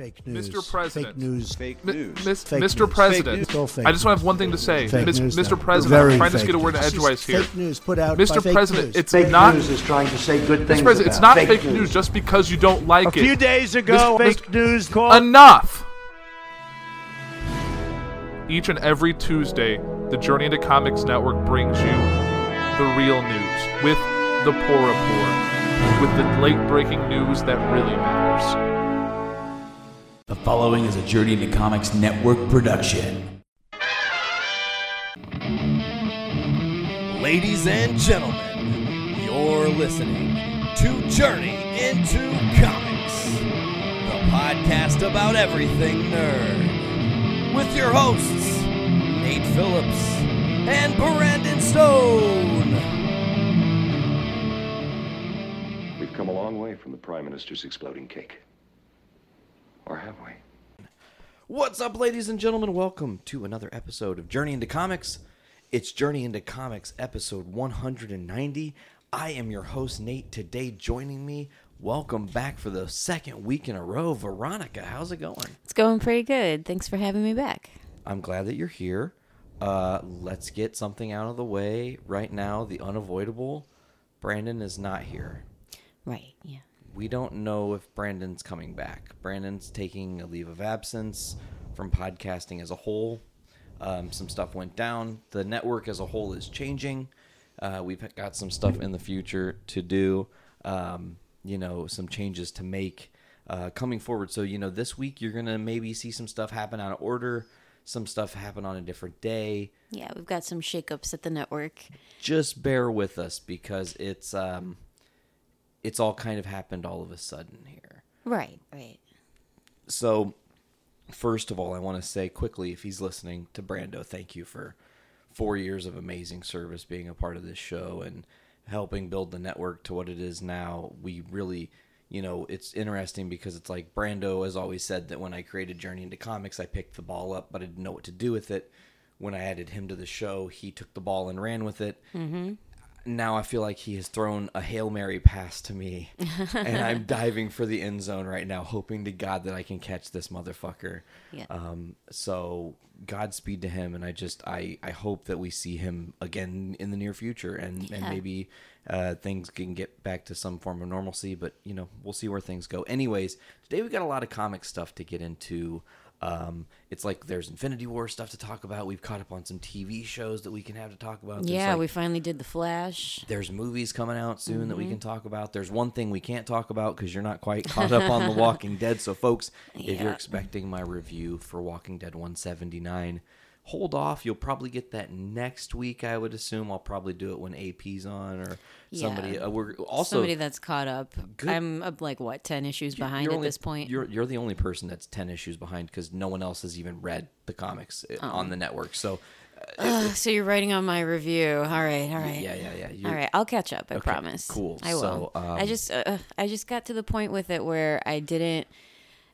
Fake news. Mr. President. Fake news. Fake Mi- news. Mis- Fake Mr. news. President, Fake news. I just want to have one thing to say. Fake Mis- news Mr. now. President, Very I'm trying to get a word news. edgewise here. Fake news put out Mr. by President, news. it's Fake not news is trying to say good things Mr. President, it's not it. fake news just because you don't like it. A few it. days ago, Mis- fake Mis- news called. Enough! Each and every Tuesday, the Journey into Comics Network brings you the real news with the poor report, with the late breaking news that really matters. The following is a Journey into Comics Network production. Ladies and gentlemen, you're listening to Journey into Comics, the podcast about everything nerd, with your hosts, Nate Phillips and Brandon Stone. We've come a long way from the Prime Minister's exploding cake. Or have we? What's up, ladies and gentlemen? Welcome to another episode of Journey into Comics. It's Journey into Comics, episode 190. I am your host, Nate. Today, joining me, welcome back for the second week in a row, Veronica. How's it going? It's going pretty good. Thanks for having me back. I'm glad that you're here. Uh, let's get something out of the way right now. The unavoidable Brandon is not here. Right, yeah. We don't know if Brandon's coming back. Brandon's taking a leave of absence from podcasting as a whole. Um, some stuff went down. The network as a whole is changing. Uh, we've got some stuff in the future to do. Um, you know, some changes to make uh, coming forward. So, you know, this week you're going to maybe see some stuff happen out of order, some stuff happen on a different day. Yeah, we've got some shakeups at the network. Just bear with us because it's um, it's all kind of happened all of a sudden here. Right, right. So, first of all, I want to say quickly, if he's listening to Brando, thank you for four years of amazing service being a part of this show and helping build the network to what it is now. We really, you know, it's interesting because it's like Brando has always said that when I created Journey into Comics, I picked the ball up, but I didn't know what to do with it. When I added him to the show, he took the ball and ran with it mm-hmm. Now I feel like he has thrown a Hail Mary pass to me. and I'm diving for the end zone right now, hoping to God that I can catch this motherfucker. Yeah. Um, so Godspeed to him and I just I, I hope that we see him again in the near future and, and maybe uh, things can get back to some form of normalcy, but you know, we'll see where things go. Anyways, today we got a lot of comic stuff to get into. Um, it's like there's Infinity War stuff to talk about. We've caught up on some TV shows that we can have to talk about. There's, yeah, like, we finally did the Flash. there's movies coming out soon that we Mm-hmm. can talk about. There's one thing we can't talk about because you're not quite caught up on The Walking Dead. So, folks, if you're expecting my review for Walking Dead 179, hold off. You'll probably get that next week, I would assume. I'll probably do it when AP's on or somebody. Yeah. Uh, we're also Somebody that's caught up. Good- I'm uh, like what ten issues behind you're at only- this point. You're you're the only person that's ten issues behind because no one else has even read the comics uh, Oh. on the network. So, Ugh, so you're writing on my review. All right, all right. yeah, yeah, yeah. All you're- right, I'll catch up. I Okay, promise. cool. I will. So, I um, just, uh, I just got to the point with it where I didn't.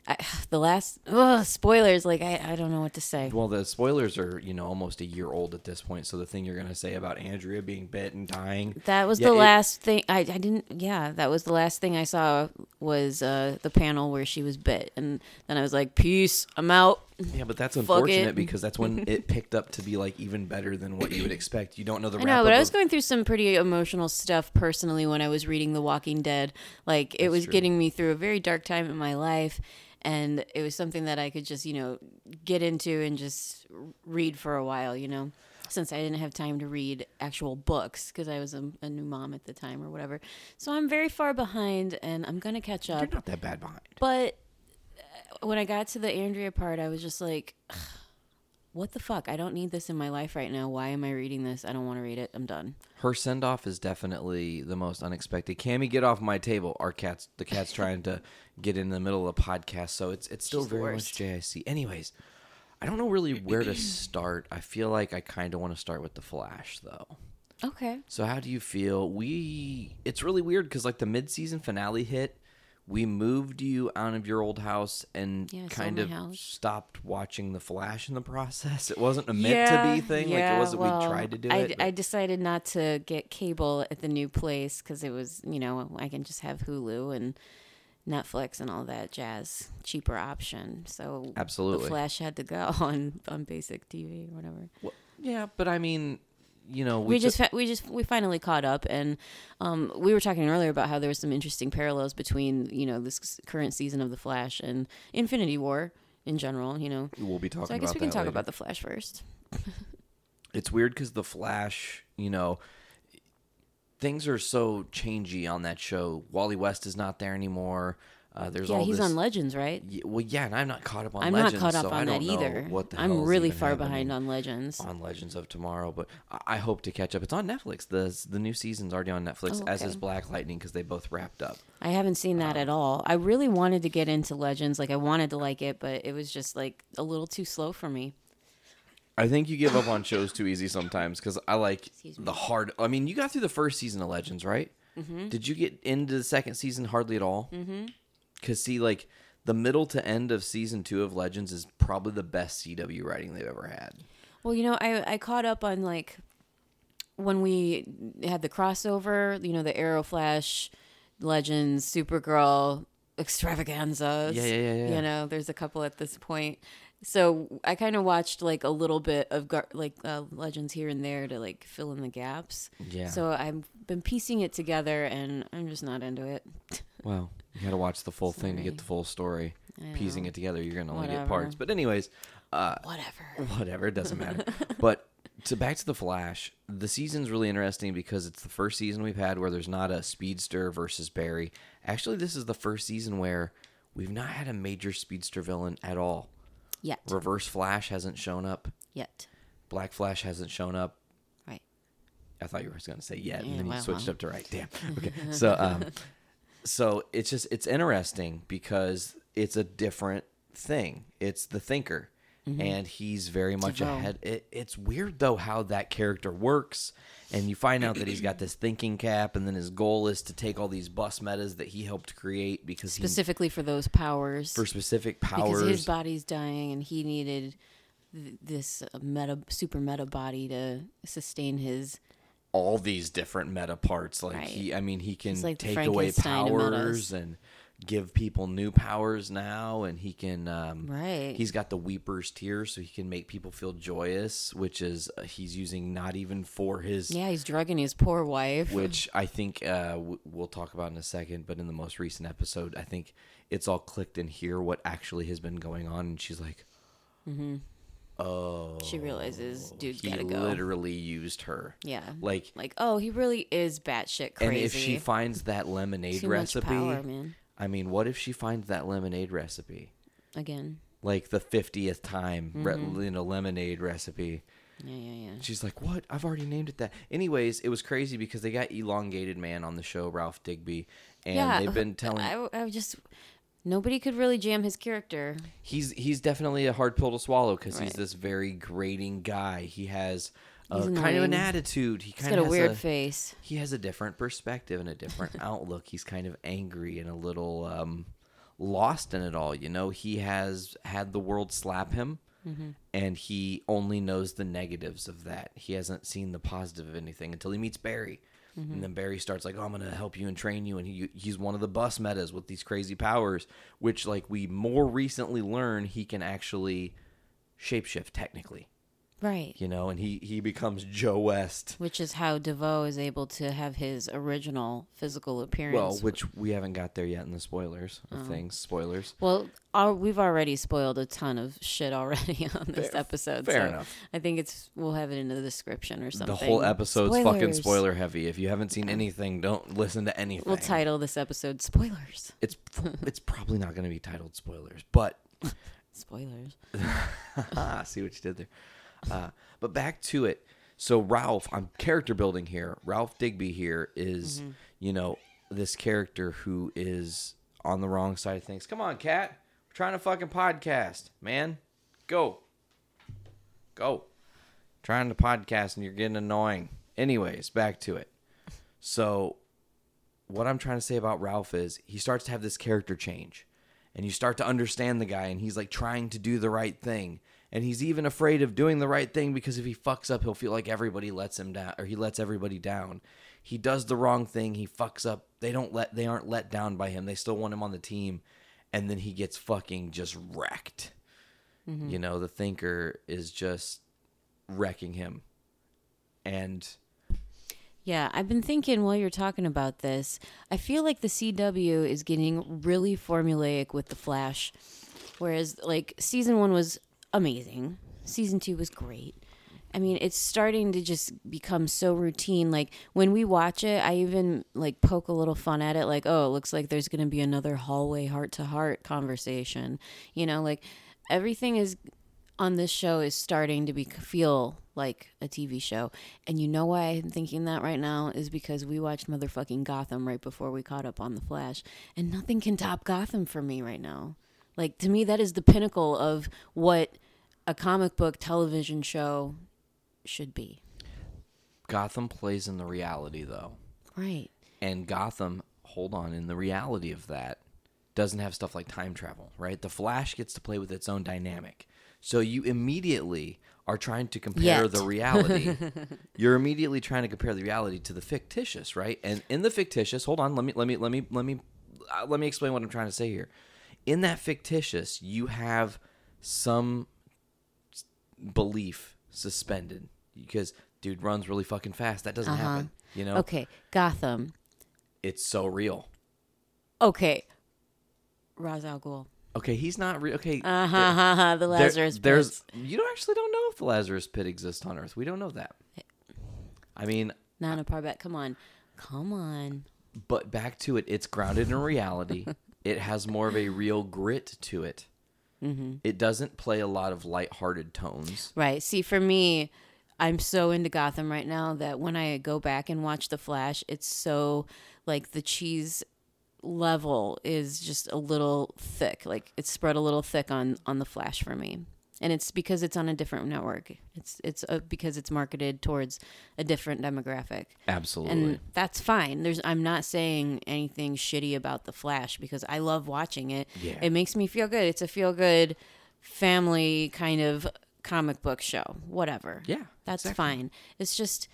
I, the last ugh, spoilers, like I, I don't know what to say. Well, the spoilers are you know almost a year old at this point. So the thing you're gonna say about Andrea being bit and dying. That was Yeah, the it- last thing I, I didn't yeah, that was the last thing I saw was uh the panel where she was bit and then I was like, Peace, I'm out. Yeah, but that's unfortunate because that's when it picked up to be like even better than what you would expect. You don't know the I know, but I was of- going through some pretty emotional stuff personally when I was reading The Walking Dead. Like it was true. getting me through a very dark time in my life and it was something that I could just, you know, get into and just read for a while, you know. Since I didn't have time to read actual books because I was a, a new mom at the time or whatever. So I'm very far behind and I'm going to catch up. You're not that bad behind. But when I got to the Andrea part, I was just like, what the fuck? I don't need this in my life right now. Why am I reading this? I don't want to read it. I'm done. Her send off is definitely the most unexpected. Cammy, get off my table. Our cat's the cat's trying to get in the middle of a podcast, so it's it's still She's very much. JIC. Anyways, I don't know really where to start. I feel like I kind of want to start with the Flash though. Okay. So how do you feel? We it's really weird because like the mid season finale hit, we moved you out of your old house and Yeah, kind of house. stopped watching the Flash in the process. It wasn't a meant to be thing. like it wasn't. well, we tried to do I, it. I decided not to get cable at the new place because it was, you know, I can just have Hulu and Netflix and all that jazz, cheaper option. So Absolutely. the Flash had to go on on basic TV or whatever. Well, yeah, but I mean, you know, we, we, just took- fa- we just we finally caught up and um, we were talking earlier about how there was some interesting parallels between you know this current season of the flash and infinity war in general you know we'll be talking so i guess about we can talk later. about the flash first it's weird because the Flash, you know, things are so changey on that show. Wally West is not there anymore. Uh, there's yeah all he's this. on legends right Ye- well, yeah, and I'm not caught up on. i'm Legends, not caught up so on that either What the i'm hell's really far behind on legends on Legends of Tomorrow, but I- I hope to catch up. It's on Netflix. the The new season's already on Netflix, Oh, as is Black Lightning, because they both wrapped up. i haven't seen that at all i really wanted to get into legends like i wanted to like it but it was just like a little too slow for me I think you give up on shows too easy sometimes because I like the hard. I mean, you got through the first season of Legends, right? Mm-hmm. Did you get into the second season hardly at all? Mm-hmm. Because see, like the middle to end of season two of Legends is probably the best CW writing they've ever had. Well, you know, I I caught up on like when we had the crossover, you know, the Arrow Flash, Legends, Supergirl extravaganza. Yeah, yeah, yeah, yeah. You know, there's a couple at this point. So I kind of watched like a little bit of gar- like uh, Legends here and there to like fill in the gaps. Yeah. So I've been piecing it together, and I'm just not into it. Well, you got to watch the full thing to get the full story. Piecing it together, you're gonna only get parts. But anyways, uh, Whatever. whatever it doesn't matter but to back to the flash the season's really interesting because it's the first season we've had where there's not a speedster versus barry actually this is the first season where we've not had a major speedster villain at all Yet. reverse flash hasn't shown up Yet. black flash hasn't shown up Right. I thought you were going to say yet, and then you well, switched well. up to right. Damn. Okay. So, um, so it's just it's interesting because it's a different thing. It's the thinker, mm-hmm. and he's very much DeVoe. ahead. It, it's weird though how that character works, and you find out that he's got this thinking cap, and then his goal is to take all these bus metas that he helped create because he Specifically for those powers. for specific powers. because his body's dying and he needed this meta super meta body to sustain his all these different meta parts. Like Right. he, I mean, he can like take away powers and give people new powers now, and he can. Um, Right. He's got the Weeper's tears, so he can make people feel joyous, which is uh, he's using not even for his. yeah he's drugging his poor wife Which I think uh, w- we'll talk about in a second, but in the most recent episode, I think it's all clicked in here what actually has been going on, and she's like, "Oh, she realizes dude's he gotta go literally used her." yeah Like like oh he really is batshit crazy And if she finds that lemonade Too much recipe, power, man. I mean, what if she finds that lemonade recipe, again like the fiftieth time, re- Mm-hmm. you know, lemonade recipe? yeah yeah yeah She's like, "What? I've already named it that." Anyways, it was crazy because they got elongated man on the show, Ralph Dibny, and yeah they've been telling I, I just nobody could really jam his character he's he's definitely a hard pill to swallow because he's this very grating guy. He has a, kind of an attitude. He kind got of a weird a, face he has a different perspective and a different outlook. He's kind of angry and a little um, lost in it all. You know, he has had the world slap him, and he only knows the negatives of that. He hasn't seen the positive of anything until he meets Barry. And then mm-hmm. Barry starts like, oh, "I'm gonna help you and train you," and he he's one of the bus metas with these crazy powers, which like we more recently learn he can actually shapeshift technically, right you know, and he he becomes Joe West. which is how DeVoe is able to have his original physical appearance Well, which we haven't got there yet in the spoilers of things. Spoilers. Well, our, we've already spoiled a ton of shit already on this Fair- episode. fair so enough. I think it's we'll have it in the description or something. The whole episode's fucking spoiler heavy. If you haven't seen anything, don't listen to anything. We'll title this episode "Spoilers." It's it's probably not going to be titled spoilers, but Spoilers. ah, see what you did there. Uh, but back to it. So Ralph, I'm character building here. Ralph Dibny here is, Mm-hmm. you know, this character who is on the wrong side of things. Come on, cat. We're trying to fucking podcast, man. Go. Go. Trying to podcast and you're getting annoying. Anyways, back to it. So what I'm trying to say about Ralph is he starts to have this character change. And you start to understand the guy and he's like trying to do the right thing. And he's even afraid of doing the right thing because if he fucks up, he'll feel like everybody lets him down or he lets everybody down. he does the wrong thing, he fucks up. They don't let they aren't let down by him. They still want him on the team, and then he gets fucking just wrecked. Mm-hmm. You know, the thinker is just wrecking him, and Yeah, I've been thinking while you're talking about this, I feel like the CW is getting really formulaic with the Flash. Whereas like season 1 was amazing. Season 2 was great. I mean, it's starting to just become so routine. Like when we watch it, I even like poke a little fun at it like, "Oh, it looks like there's going to be another hallway heart to heart conversation." You know, like everything is on this show is starting to be feel like a TV show. And you know why I'm thinking that right now is because we watched motherfucking Gotham right before we caught up on The Flash, and nothing can top Gotham for me right now. Like to me that is the pinnacle of what a comic book television show should be. Gotham plays in the reality though. Right. And Gotham, hold on, in the reality of that, doesn't have stuff like time travel, right? The Flash gets to play with its own dynamic. So you immediately are trying to compare Yet. the reality. You're immediately trying to compare the reality to the fictitious, right? And in the fictitious, hold on, let me let me let me let me uh, let me explain what I'm trying to say here. In that fictitious, you have some belief suspended because dude runs really fucking fast. That doesn't happen. You know, Okay, Gotham. it's so real. Okay. Ra's al Ghul. Okay, he's not real. Okay, Uh huh. Uh huh. The there- Lazarus. there's you don't actually don't know if the Lazarus pit exists on Earth. We don't know that. I mean, Nanda Parbat. Come on. Come on. but back to it, it's grounded in reality. it has more of a real grit to it. Mm-hmm. It doesn't play a lot of lighthearted tones. Right. See, for me, I'm so into Gotham right now that when I go back and watch The Flash, it's so like the cheese level is just a little thick. Like it's spread a little thick on on The Flash for me. And it's because it's on a different network. It's it's uh, because it's marketed towards a different demographic. Absolutely. And that's fine. There's I'm not saying anything shitty about the Flash because I love watching it. Yeah. It makes me feel good. It's a feel good family kind of comic book show. Whatever. Yeah, That's exactly. fine. It's just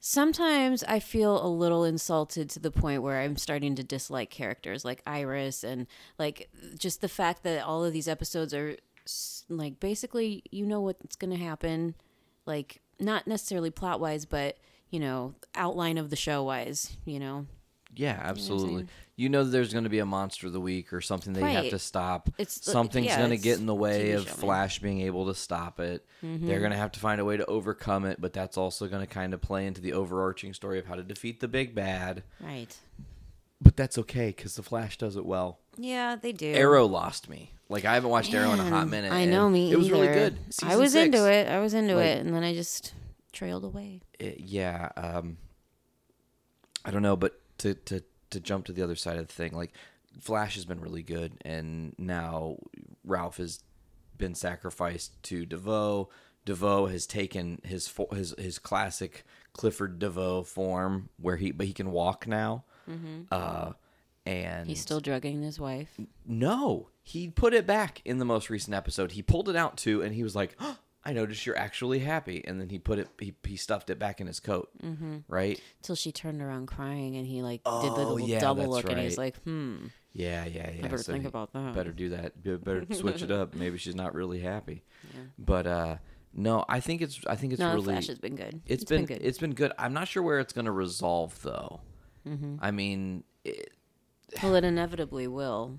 sometimes I feel a little insulted to the point where I'm starting to dislike characters like Iris and like just the fact that all of these episodes are like basically you know what's going to happen like not necessarily plot wise but you know outline of the show wise you know yeah, absolutely. You know, there's going to be a monster of the week or something that you have to stop. It's uh, Something's yeah, going to get in the way of. Flash being able to stop it. They're mm-hmm. going to have to find a way to overcome it, but that's also going to kind of play into the overarching story of how to defeat the big bad. right But that's okay because the Flash does it well. yeah they do Arrow lost me. Like I haven't watched Arrow in a hot minute. I know me It was really either. good. I was six, into it I was into Like- it and then I just trailed away it- yeah. Um, I don't know, but to to to jump to the other side of the thing, like Flash has been really good, and now Ralph has been sacrificed to DeVoe. DeVoe has taken his his his classic Clifford DeVoe form, where he but he can walk now. Uh, and he's still drugging his wife No, he put it back in the most recent episode. He pulled it out too, and he was like, "Oh, "I noticed you're actually happy." And then he put it, he, he stuffed it back in his coat, mm-hmm. right? till she turned around crying and he like did the Oh, little yeah, double look and he's like hmm Yeah, yeah, yeah. better think about that. Better do that. Better switch it up. Maybe she's not really happy. But uh, no, I think it's, I think it's no really, Flash has been good it's been, good it's been good. I'm not sure where it's going to resolve though. Mm-hmm. I mean, it, well it inevitably will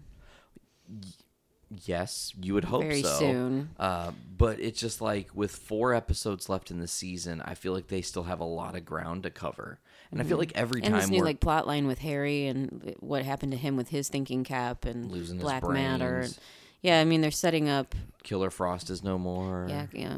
yes, you would hope Very so. soon. Uh, but it's just like with four episodes left in the season, I feel like they still have a lot of ground to cover. And I feel like every Mm-hmm. and this time new we're like plot line with Harry and what happened to him with his thinking cap and Losing his black matter brains. yeah I mean they're setting up Killer Frost is no more. yeah yeah,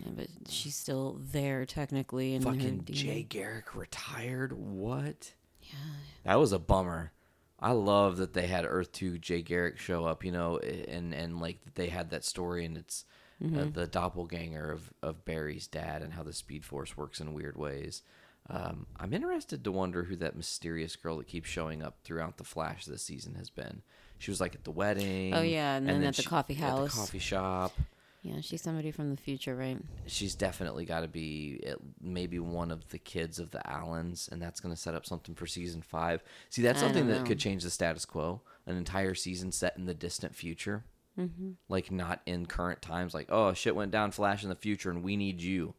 yeah but she's still there technically and Fucking Jay Garrick retired. What? Yeah. That was a bummer. I love that they had Earth Two Jay Garrick show up. You know, and and like that they had that story and it's. Mm-hmm. Uh, the doppelganger of, of Barry's dad and how the Speed Force works in weird ways. Um, I'm interested to wonder who that mysterious girl that keeps showing up throughout the Flash this season has been. She was like at the wedding. Oh, yeah, and then at the coffee At house. the coffee shop. Yeah, she's somebody from the future, right? she's definitely got to be at maybe one of the kids of the Allens, and that's going to set up something for season five. See, that's I something that could change the status quo. An entire season set in the distant future, mm-hmm. like not in current times. Like, oh shit went down, Flash in the future, and we need you.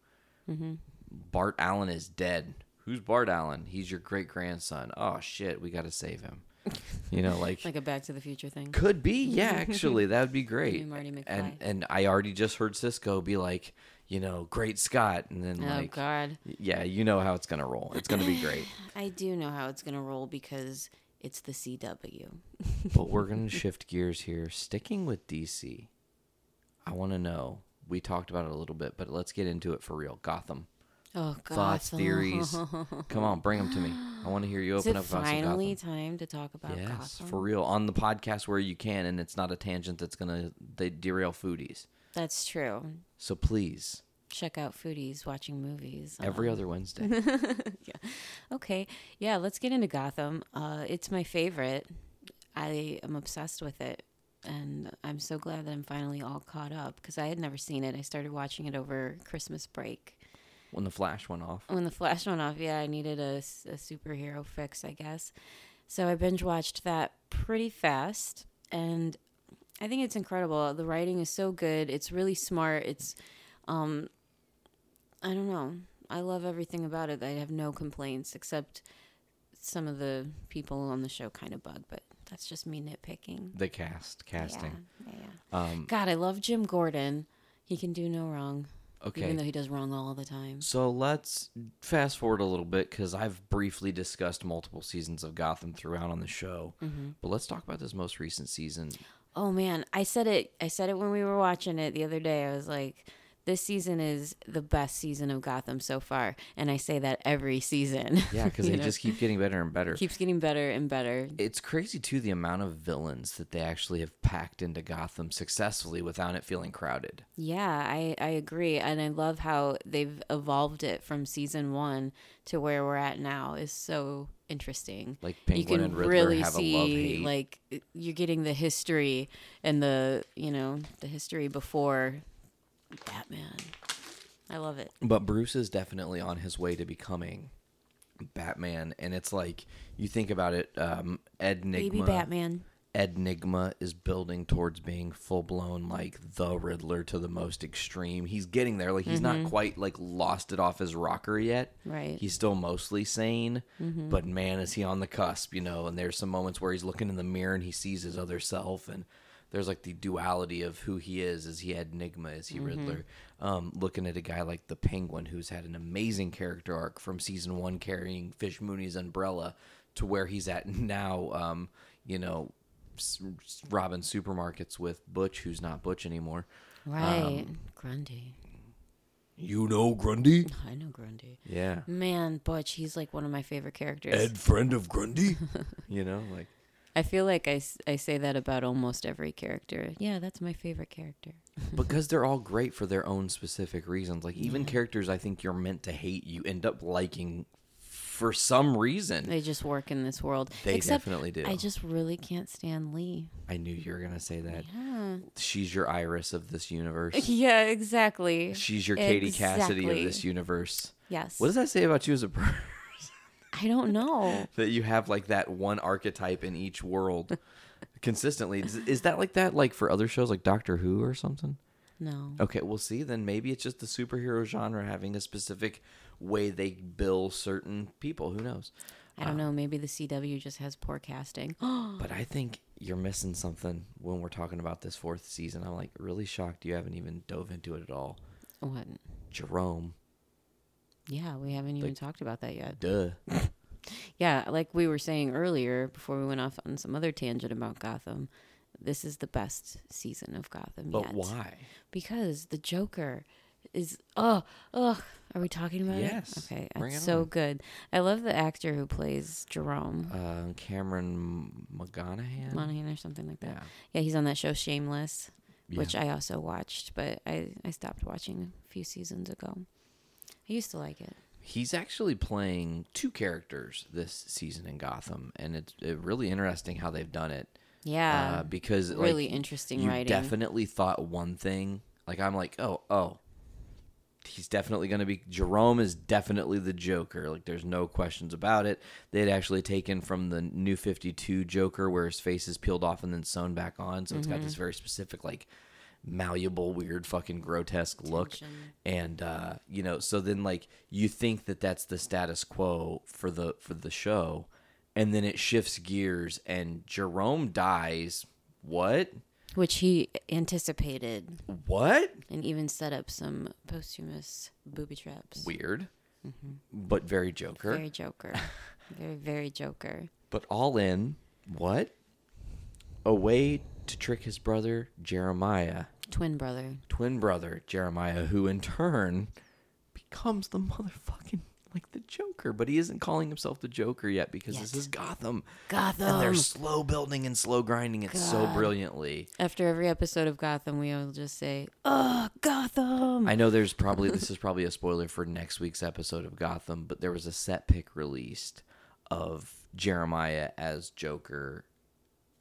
Mm-hmm. Bart Allen is dead. Who's Bart Allen? He's your great grandson. Oh shit, we got to save him. You know, like Like a Back to the Future thing. could be, yeah. Actually, that would be great. Marty McFly. And and I already just heard Cisco be like, you know, great Scott, and then Oh like, God, yeah, you know how it's gonna roll. It's gonna be great. I do know how it's gonna roll because it's the CW. but we're gonna shift gears here, sticking with DC. I want to know. We talked about it a little bit, but let's get into it for real. Gotham Oh God, thoughts, theories. Come on, bring them to me. I want to hear you open up finally Gotham. time to talk about Yes, Gotham? for real, on the podcast where you can, and it's not a tangent that's gonna they derail foodies. That's true. So please, Check out foodies watching movies. every um, other Wednesday. Yeah. Okay, yeah, let's get into Gotham. Uh, it's my favorite. I am obsessed with it, and I'm so glad that I'm finally all caught up because I had never seen it. I started watching it over Christmas break. When the flash went off. When the Flash went off, yeah, I needed a superhero fix, I guess. So I binge watched that pretty fast, and I think it's incredible. The writing is so good. It's really smart. It's, um, I don't know. I love everything about it. I have no complaints except some of the people on the show kind of bug, but that's just me nitpicking. The cast, casting. Yeah, yeah, yeah. Um, God, I love Jim Gordon. He can do no wrong, okay. even though he does wrong all the time. So let's fast forward a little bit because I've briefly discussed multiple seasons of Gotham throughout on the show. Mm-hmm. But let's talk about this most recent season. Oh man, I said it. I said it when we were watching it the other day. I was like, "This season is the best season of Gotham so far," and I say that every season. Yeah, because they know? just keep getting better and better. keeps getting better and better. it's crazy too the amount of villains that they actually have packed into Gotham successfully without it feeling crowded. Yeah, I I agree, and I love how they've evolved it from season one to where we're at now. is so interesting. Like you Penguin can and Riddler really have see a love hate. like you're getting the history and the you know the history before Batman. I love it. But Bruce is definitely on his way to becoming Batman, and it's like you think about it. Um, Ed Baby Nygma, Batman. Enigma is building towards being full blown like the Riddler to the most extreme. He's getting there. Like he's not quite like lost it off his rocker yet. Mm-hmm. Right. Mm-hmm. He's still mostly sane, but man, is he on the cusp, you know? And there's some moments where he's looking in the mirror and he sees his other self and there's like the duality of who he is. Is he Enigma? Is he Mm-hmm. Riddler? Um, looking at a guy like the Penguin, who's had an amazing character arc from season one, carrying Fish Mooney's umbrella, to where he's at now. Um, you know, robbing supermarkets with Butch, who's not Butch anymore. Right. Grundy. You know Grundy? I know Grundy. Yeah. Man, Butch, he's like one of my favorite characters. Ed, friend of Grundy? you know, like I feel like I, I say that about almost every character. Yeah, that's my favorite character. because they're all great for their own specific reasons. Like even characters I think you're meant to hate, you end up liking for some reason. They just work in this world. They Except definitely do. I just really can't stand Lee. I knew you were gonna say that. Yeah. She's your Iris of this universe. Yeah, exactly. She's your Katie Cassidy of this universe. Yes. What does that say about you as a person? I don't know. that you have like that one archetype in each world consistently. Is, is that like that like for other shows like Doctor Who or something? No. Okay, we'll see. Then maybe it's just the superhero genre having a specific way they bill certain people. Who knows? I don't uh, know. Maybe the CW just has poor casting. But I think you're missing something when we're talking about this fourth season. I'm like really shocked you haven't even dove into it at all. what? Jerome, Yeah, we haven't even talked about that yet. duh. Yeah, like we were saying earlier before we went off on some other tangent about Gotham, this is the best season of Gotham But yet. why? Because the Joker is oh oh. Are we talking about Yes, it? Okay, bring it's it so on. good. I love the actor who plays Jerome Uh, Cameron McGonaghan. Monaghan or something like that. Yeah. Yeah, he's on that show Shameless, which Yeah. I also watched, but I I stopped watching a few seasons ago. I used to like it. He's actually playing two characters this season in Gotham, and it's it really interesting how they've done it. Yeah, uh, because really like, interesting you writing. definitely thought one thing Like I'm like, oh, oh, he's definitely going to be. Jerome is definitely the Joker. Like there's no questions about it. They had actually taken from the New Fifty Two Joker, where his face is peeled off and then sewn back on, so it's got this very specific like malleable, weird, fucking grotesque look. And uh, you know, so then like you think that that's the status quo for the for the show, and then it shifts gears, and Jerome dies. What? Which he anticipated What? and even set up some posthumous booby traps. Weird, but very Joker. Very Joker. very, very Joker. but all in what? A way to trick his brother Jeremiah, Twin brother. twin brother Jeremiah, who in turn becomes the motherfucking like the Joker. But he isn't calling himself the Joker yet because this Yet. is Gotham. Gotham. And they're slow building and slow grinding it so God. brilliantly. After every episode of Gotham, we all just say, "Oh, Gotham!" I know there's probably this is probably a spoiler for next week's episode of Gotham, but there was a set pick released of Jeremiah as Joker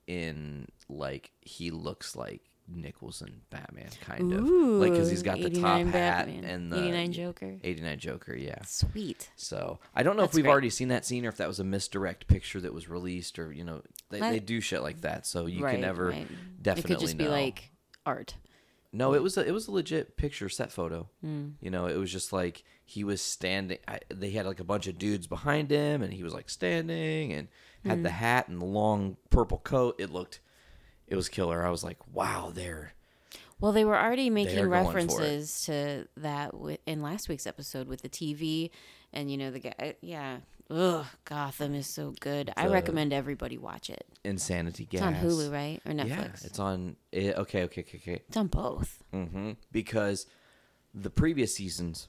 in like he looks like Nicholson Batman kind of like because he's got the top 89 hat Batman. and the 89 Joker. 89 Joker, yeah. Sweet. So I don't know if we've great. already seen that scene or if that was a misdirect picture that was released or you know they, I- they do shit like that, so you right, can never right. definitely It could just know. be like art. No, it was a, it was a legit picture set photo. Hmm. You know, it was just like he was standing. I, they had like a bunch of dudes behind him, and he was like standing and had Hmm. the hat and the long purple coat. It looked, it was killer. I was like, wow, there. Well, they were already making going for it. references to that wi- in last week's episode with the TV, and you know the guy. Yeah, ugh, Gotham is so good. I recommend everybody watch it. Insanity gas. It's on Hulu, right, or Netflix? Yeah, it's on. It, okay, okay, okay, okay. It's on both. Mm-hmm. Because the previous seasons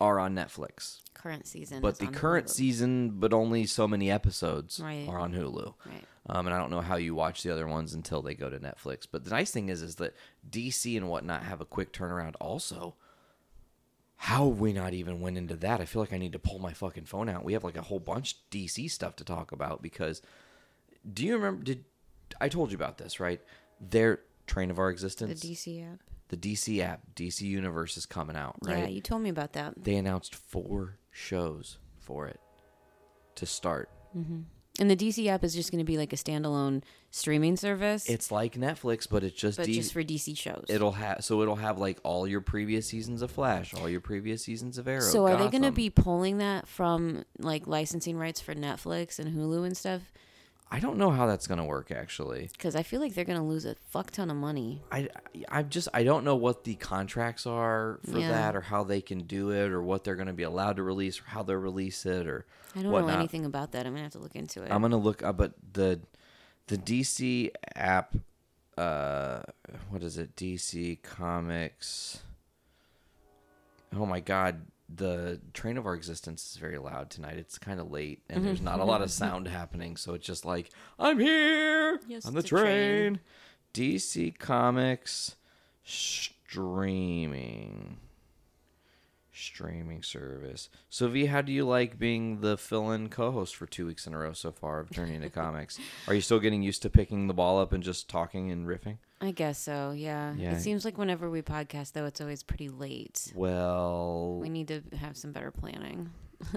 are on Netflix, Current season, but the current Hulu. season, but only so many episodes Right. are on Hulu. Right. Um, and I don't know how you watch the other ones until they go to Netflix. But the nice thing is, is that DC and whatnot have a quick turnaround. Also, how have we not even went into that? I feel like I need to pull my fucking phone out. We have like a whole bunch DC stuff to talk about because. Do you remember? Did I told you about this? Right, their Train of Our existence. The DC app. the DC app, DC Universe is coming out. Right, Yeah, you told me about that. they announced four shows for it to start. Mm-hmm. And the DC app is just going to be like a standalone streaming service. It's like Netflix, but it's just but D- just for DC shows. It'll have so it'll have like all your previous seasons of Flash, all your previous seasons of Arrow. so are they going to be pulling that from like licensing rights for Netflix and Hulu and stuff? I don't know how that's going to work actually. Because I feel like they're going to lose a fuck ton of money. I I just I don't know what the contracts are for Yeah. that or how they can do it or what they're going to be allowed to release or how they'll release it or I don't whatnot. know anything about that. I'm gonna have to look into it. I'm gonna look up, but the the DC app, uh, what is it? DC Comics. Oh my God, the train of our existence is very loud tonight. It's kind of late, and there's not a lot of sound happening, so it's just like I'm here Yes, on the train. train. DC Comics streaming streaming service. So V, how do you like being the fill-in co-host for two weeks in a row so far of Journey into Comics? Are you still getting used to picking the ball up and just talking and riffing? I guess so. Yeah. Yeah. It seems like whenever we podcast, though, it's always pretty late. Well, We need to have some better planning.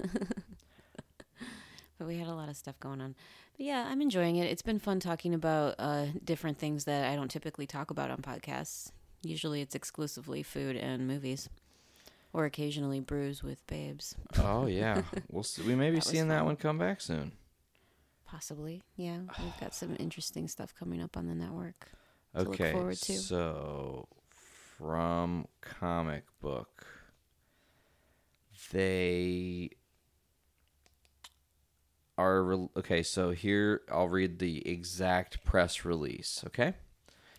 but we had a lot of stuff going on. But yeah, I'm enjoying it. It's been fun talking about uh, different things that I don't typically talk about on podcasts. Usually it's exclusively food and movies, or occasionally brews with babes. oh yeah, we'll see. we may be That seeing that one come back soon. Possibly. Yeah. We've got some interesting stuff coming up on the network. To look Okay, forward to. so from comic book, they are re- okay. So here I'll read the exact press release. Okay.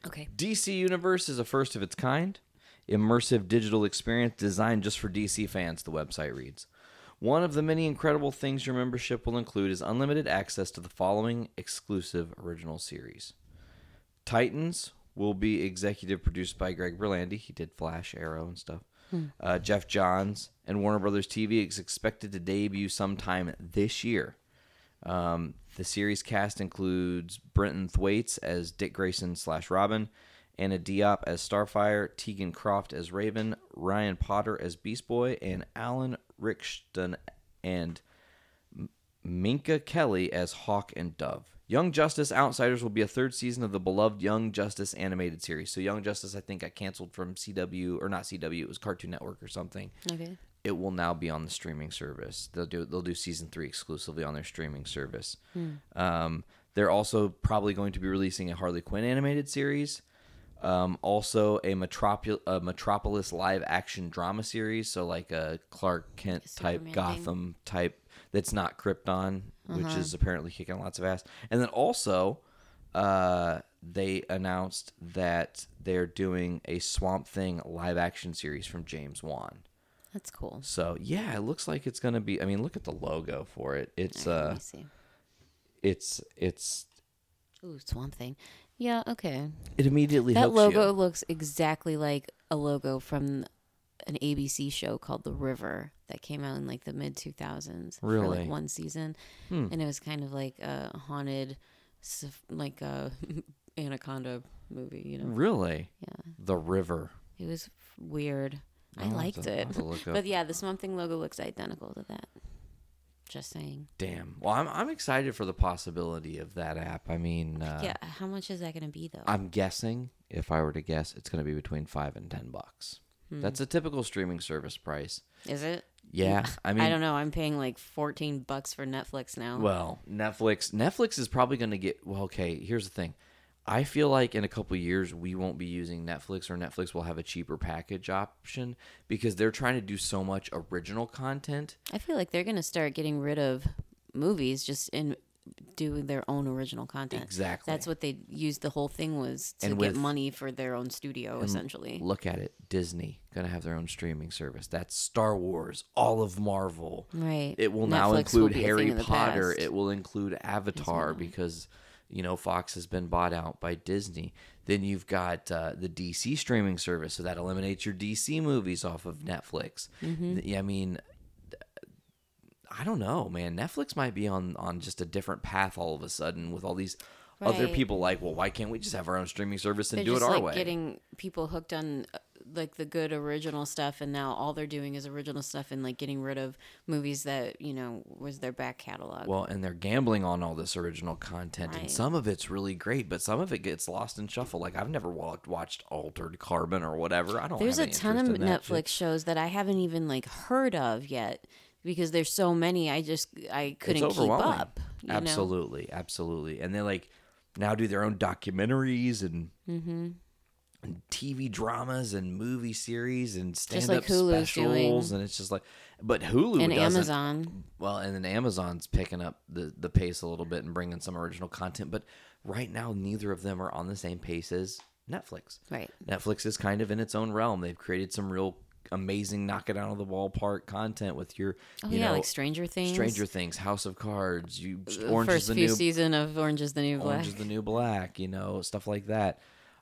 Okay. DC Universe is a first of its kind, immersive digital experience designed just for DC fans, the website reads. One of the many incredible things your membership will include is unlimited access to the following exclusive original series. Titans will be executive produced by Greg Berlanti. He did Flash, Arrow, and stuff. Uh, Geoff Johns and Warner Brothers TV is expected to debut sometime this year. Um, the series cast includes Brenton Thwaites as Dick Grayson slash Robin, Anna Diop as Starfire, Teagan Croft as Raven, Ryan Potter as Beast Boy, and Alan Ritchson and Minka Kelly as Hawk and Dove. Young Justice Outsiders will be a third season of the beloved Young Justice animated series. So Young Justice, I think, got canceled from CW or not CW. It was Cartoon Network or something. Okay. It will now be on the streaming service. They'll do they'll do season three exclusively on their streaming service. Um, they're also probably going to be releasing a Harley Quinn animated series. Um, also a, Metropol- a Metropolis live action drama series, so like a Clark Kent type. Gotham type that's not Krypton, which is apparently kicking lots of ass. And then also, uh, they announced that they're doing a Swamp Thing live action series from James Wan. That's cool. So yeah, it looks like it's gonna be. I mean, look at the logo for it. It's right, let uh, me see. it's it's Ooh, Swamp Thing. Yeah, okay. it immediately That logo you. looks exactly like a logo from an ABC show called The River that came out in like the mid 2000s. For like one season. Hmm. And it was kind of like a haunted, like a anaconda movie, you know? Really, Yeah. the river. It was weird. I I'll liked to- it. have to look up. But yeah, the Swamp Thing logo looks identical to that. Just saying. Damn. Well, I'm I'm excited for the possibility of that app. I mean, uh, yeah, how much is that going to be though? I'm guessing if I were to guess, it's going to be between five and ten bucks. Hmm. That's a typical streaming service price. is it? Yeah, I mean, I don't know. I'm paying like 14 bucks for Netflix now. Well, Netflix Netflix is probably going to get well. Okay, here's the thing. I feel like in a couple years we won't be using Netflix, or Netflix will have a cheaper package option because they're trying to do so much original content. I feel like they're going to start getting rid of movies just in doing their own original content. Exactly. That's what they used the whole thing was to And get money for their own studio essentially. Look at it, Disney going to have their own streaming service. That's Star Wars, all of Marvel. Right. It will now Netflix will include a Harry thing of the Potter. It will include Avatar because you know Fox has been bought out by Disney. Then you've got uh, the DC streaming service, so that eliminates your DC movies off of Netflix. Mm-hmm. I mean, I don't know, man. Netflix might be on on just a different path all of a sudden with all these other people. Like, well, why can't we just have our own streaming service and They're do it our like way? getting people hooked on uh, like the good original stuff and now all they're doing is original stuff and like getting rid of movies that, you know, was their back catalog. Well, and they're gambling on all this original content, and some of it's really great, but some of it gets lost in shuffle. Like I've never wa- watched Altered Carbon or whatever. I don't. Know. There's a ton of Netflix shit. shows that I haven't even like heard of yet because there's so many. I just I couldn't keep up. you know? absolutely, absolutely, and they like now do their own documentaries and. Mm-hmm. and TV dramas and movie series and stand-up like specials, doing. and it's just like, but Hulu And. Amazon. Well, and then Amazon's picking up the the pace a little bit and bringing some original content, but right now neither of them are on the same pace as Netflix. Right. Netflix is kind of in its own realm. They've created some real amazing knock it out of the ballpark content with your Oh you yeah, know like Stranger Things. Stranger Things, House of Cards, you Orange first is the few new season of Orange is the New Black. Orange is the New Black, you know, stuff like that.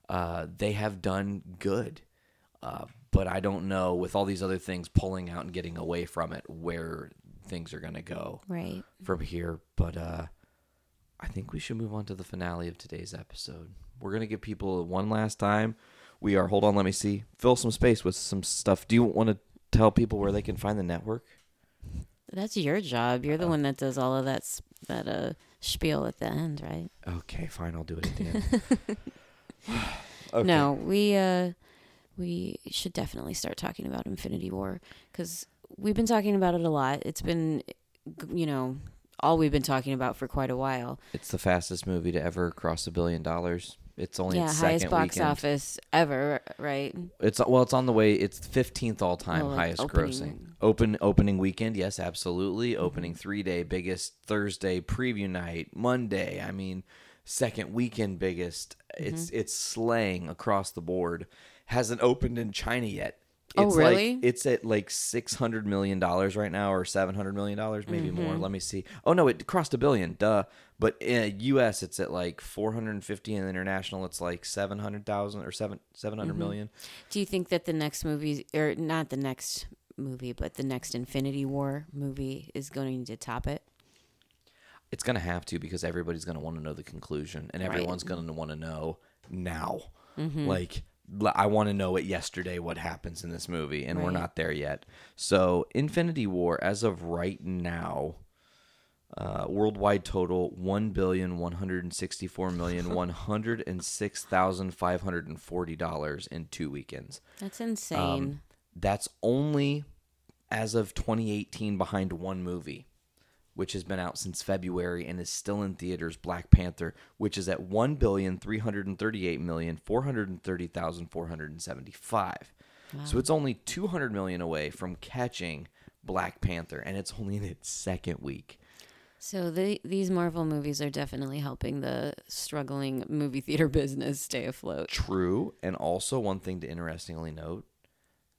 Uh, they have done good. Uh, but I don't know with all these other things pulling out and getting away from it where things are going to go Right. from here. But uh, I think we should move on to the finale of today's episode. We're going to give people one last time. We are, hold on, let me see, fill some space with some stuff. Do you want to tell people where they can find the network? That's your job. You're the one that does all of that that uh spiel at the end, right? Okay, fine, I'll do it at the end. okay. No, we uh we should definitely start talking about Infinity War cuz we've been talking about it a lot. It's been you know, all we've been talking about for quite a while. It's the fastest movie to ever cross a billion dollars. It's only yeah, its highest second box weekend. office ever, right? It's well, it's on the way. It's fifteenth all time Oh, like highest opening- grossing. Open opening weekend, yes, absolutely. Mm-hmm. Opening three day biggest Thursday preview night Monday. I mean, second weekend biggest. It's Mm-hmm. it's slaying across the board. Hasn't opened in China yet. Oh, It's really? Like, it's at like six hundred million dollars right now, or seven hundred million dollars, maybe Mm-hmm. more. Let me see. Oh no, it crossed a billion. Duh. But in U.S., it's at like four hundred and fifty, and international, it's like seven hundred thousand or seven seven hundred Mm-hmm. million. Do you think that the next movie or not the next movie, but the next Infinity War movie is going to top it? It's gonna have to because everybody's gonna want to know the conclusion, and Right. everyone's gonna want to know now. Like l- I want to know it yesterday what happens in this movie, and we're not there yet. So Infinity War, as of right now, uh, worldwide total one billion one hundred sixty four million one hundred and six thousand five hundred and forty dollars in two weekends. That's insane. Um, that's only as of 2018 behind one movie, which has been out since February and is still in theaters. Black Panther, which is at one billion three hundred thirty-eight million four hundred thirty thousand four hundred seventy-five. So it's only 200 million away from catching Black Panther, and it's only in its second week. so the, these Marvel movies are definitely helping the struggling movie theater business stay afloat. True, and also one thing to interestingly note: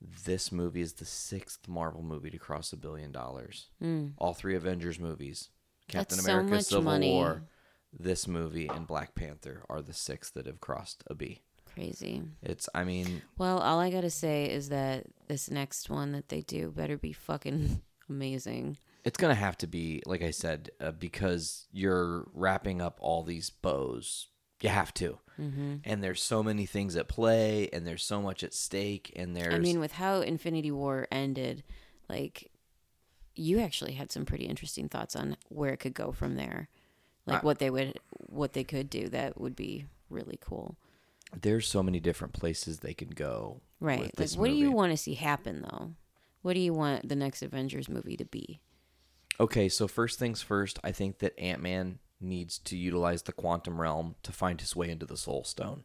this movie is the sixth Marvel movie to cross a billion dollars. All three Avengers movies, Captain. That's America: much Civil money. War, this movie, and Black Panther are the six that have crossed a B. Crazy. It's, I mean, Well, all I gotta say is that this next one that they do better be fucking amazing. it's gonna have to be, like I said, uh, because you're wrapping up all these bows. You have to, Mm-hmm. and there's so many things at play, and there's so much at stake, and there's. I mean, with how Infinity War ended, like you actually had some pretty interesting thoughts on where it could go from there, like I- what they would, what they could do that would be really cool. there's so many different places they can go. Right. Like, what do you want to see happen though? What do you want the next Avengers movie to be? Okay, so first things first, I think that Ant Man needs to utilize the quantum realm to find his way into the Soul Stone.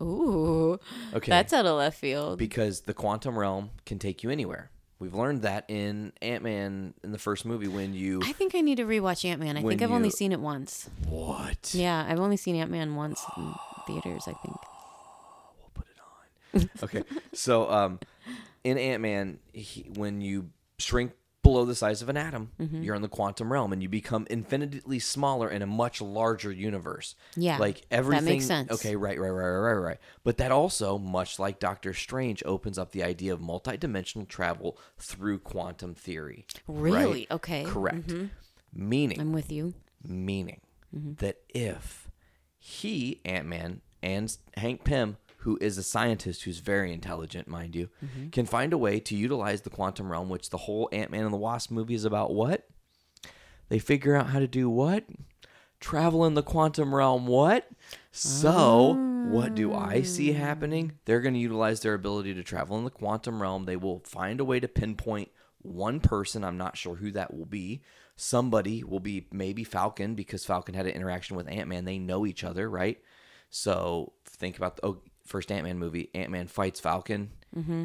Ooh, Okay. that's out of left field. because the quantum realm can take you anywhere. We've learned that in Ant Man in the first movie when you I think I need to rewatch Ant Man. I think I've only seen it once. what? Yeah, I've only seen Ant Man once in theaters. I think. We'll put it on. Okay. so um in Ant Man when you shrink below the size of an atom, Mm-hmm. you're in the quantum realm and you become infinitely smaller in a much larger universe. Yeah, Like everything. that makes sense. Okay, right, right, right, right, right, right. But that also, much like Doctor Strange, opens up the idea of multidimensional travel through quantum theory. right? Really? Okay. Correct. Mhm. Meaning I'm with you. meaning Mm-hmm. that if he Ant Man and Hank Pym, who is a scientist who's very intelligent, mind you, Mm-hmm. can find a way to utilize the quantum realm, which the whole Ant Man and the Wasp movie is about. What they figure out how to do what travel in the quantum realm. What so? What do I see happening? They're going to utilize their ability to travel in the quantum realm. They will find a way to pinpoint one person. I'm not sure who that will be. Somebody will be maybe Falcon because Falcon had an interaction with Ant Man. They know each other, right? So think about the oh, first Ant Man movie. Ant Man fights Falcon.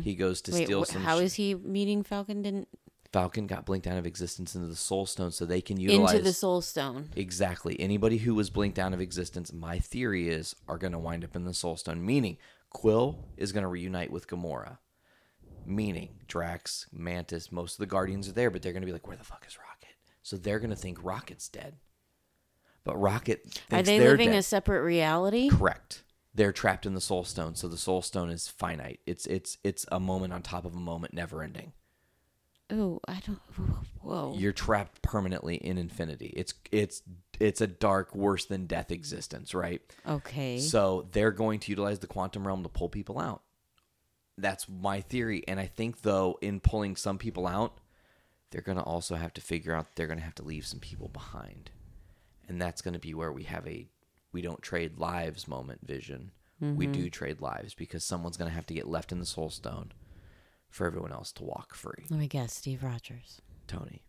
He goes to Mm-hmm. Wait, steal wh- some. how sh- is he meeting Falcon? Didn't Falcon got blinked out of existence into the Soul Stone, so they can utilize into the Soul Stone? Exactly. Anybody who was blinked out of existence, my theory is, are going to wind up in the Soul Stone. Meaning, Quill is going to reunite with Gamora. Meaning, Drax, Mantis, most of the Guardians are there, but they're going to be like, where the fuck is Rocket? So they're going to think Rocket's dead. But Rocket Are they living dead. a separate reality? Correct. They're trapped in the Soul Stone, so the Soul Stone is finite. It's it's it's a moment on top of a moment, never ending. Oh, I don't. Whoa. you're trapped permanently in infinity. It's it's it's a dark, worse than death existence, right? okay. So they're going to utilize the quantum realm to pull people out. That's my theory, and I think though in pulling some people out, they're going to also have to figure out they're going to have to leave some people behind, and that's going to be where we have a we don't trade lives moment vision. We do mm-hmm. trade lives because someone's going to have to get left in the soul stone for everyone else to walk free. Let me guess. Steve Rogers. Tony,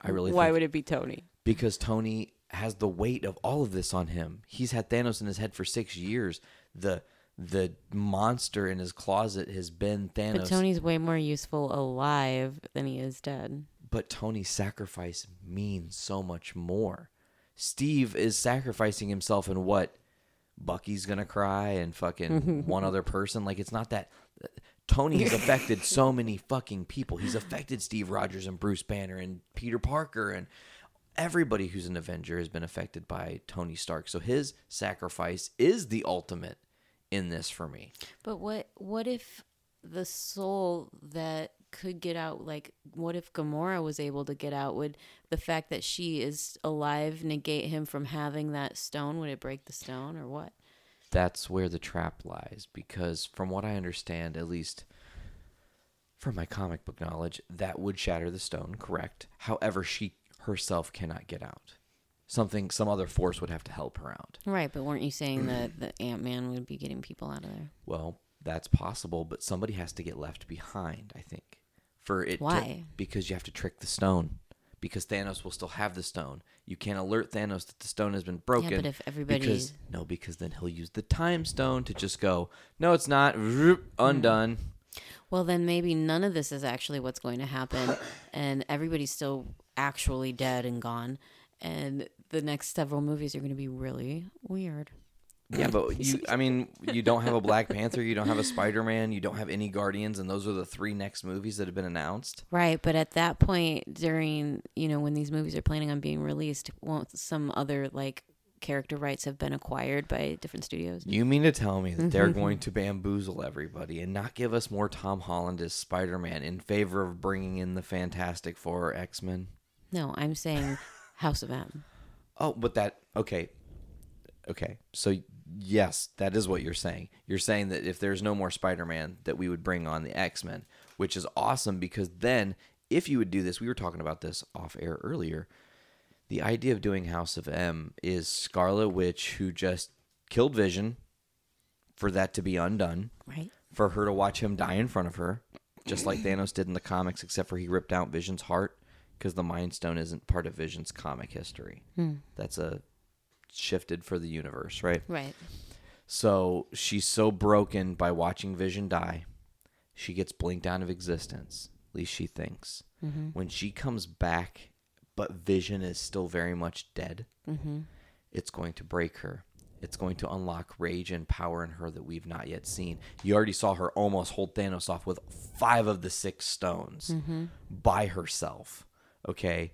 I really Why think would it be Tony? because Tony has the weight of all of this on him. He's had Thanos in his head for six years. The the monster in his closet has been Thanos. But Tony's way more useful alive than he is dead. but Tony's sacrifice means so much more. Steve is sacrificing himself and what? Bucky's gonna cry and fucking one other person. Like it's not that. Uh, Tony has affected so many fucking people. He's affected Steve Rogers and Bruce Banner and Peter Parker and everybody who's an Avenger has been affected by Tony Stark. So his sacrifice is the ultimate in this for me. But what what if the soul that could get out like what if Gamora was able to get out would the fact that she is alive negate him from having that stone would it break the stone or what? that's where the trap lies because from what I understand, at least from my comic book knowledge, that would shatter the stone, correct? However, she herself cannot get out. Something some other force would have to help her out. Right, but weren't you saying that the Ant Man would be getting people out of there? Well, that's possible, but somebody has to get left behind, I think. For it to- Why? because you have to trick the stone. Because Thanos will still have the stone. You can't alert Thanos that the stone has been broken. Yeah, but if everybody- because no, because then he'll use the time stone to just go, No, it's not undone. Well, then maybe none of this is actually what's going to happen, and everybody's still actually dead and gone, and the next several movies are going to be really weird. Yeah, but you I mean, you don't have a Black Panther, you don't have a Spider Man, you don't have any Guardians, and those are the three next movies that have been announced. Right, but at that point, during you know when these movies are planning on being released, won't some other like character rights have been acquired by different studios? You mean to tell me that they're mm-hmm. going to bamboozle everybody and not give us more Tom Holland as Spider Man in favor of bringing in the Fantastic Four X Men? No, I'm saying House of M. Oh, but that okay, okay. So yes, that is what you're saying. You're saying that if there's no more Spider Man, that we would bring on the X Men, which is awesome because then if you would do this, we were talking about this off air earlier. The idea of doing House of M is Scarlet Witch who just killed Vision for that to be undone Right. for her to watch him die in front of her, just like Thanos did in the comics, except for he ripped out Vision's heart because the Mind Stone isn't part of Vision's comic history. Hmm. That's a shifted for the universe, right? Right. So she's so broken by watching Vision die, she gets blinked out of existence. At least she thinks. Mm-hmm. When she comes back, but Vision is still very much dead, mm-hmm. it's going to break her. It's going to unlock rage and power in her that we've not yet seen. You already saw her almost hold Thanos off with five of the six stones mm-hmm. by herself. Okay.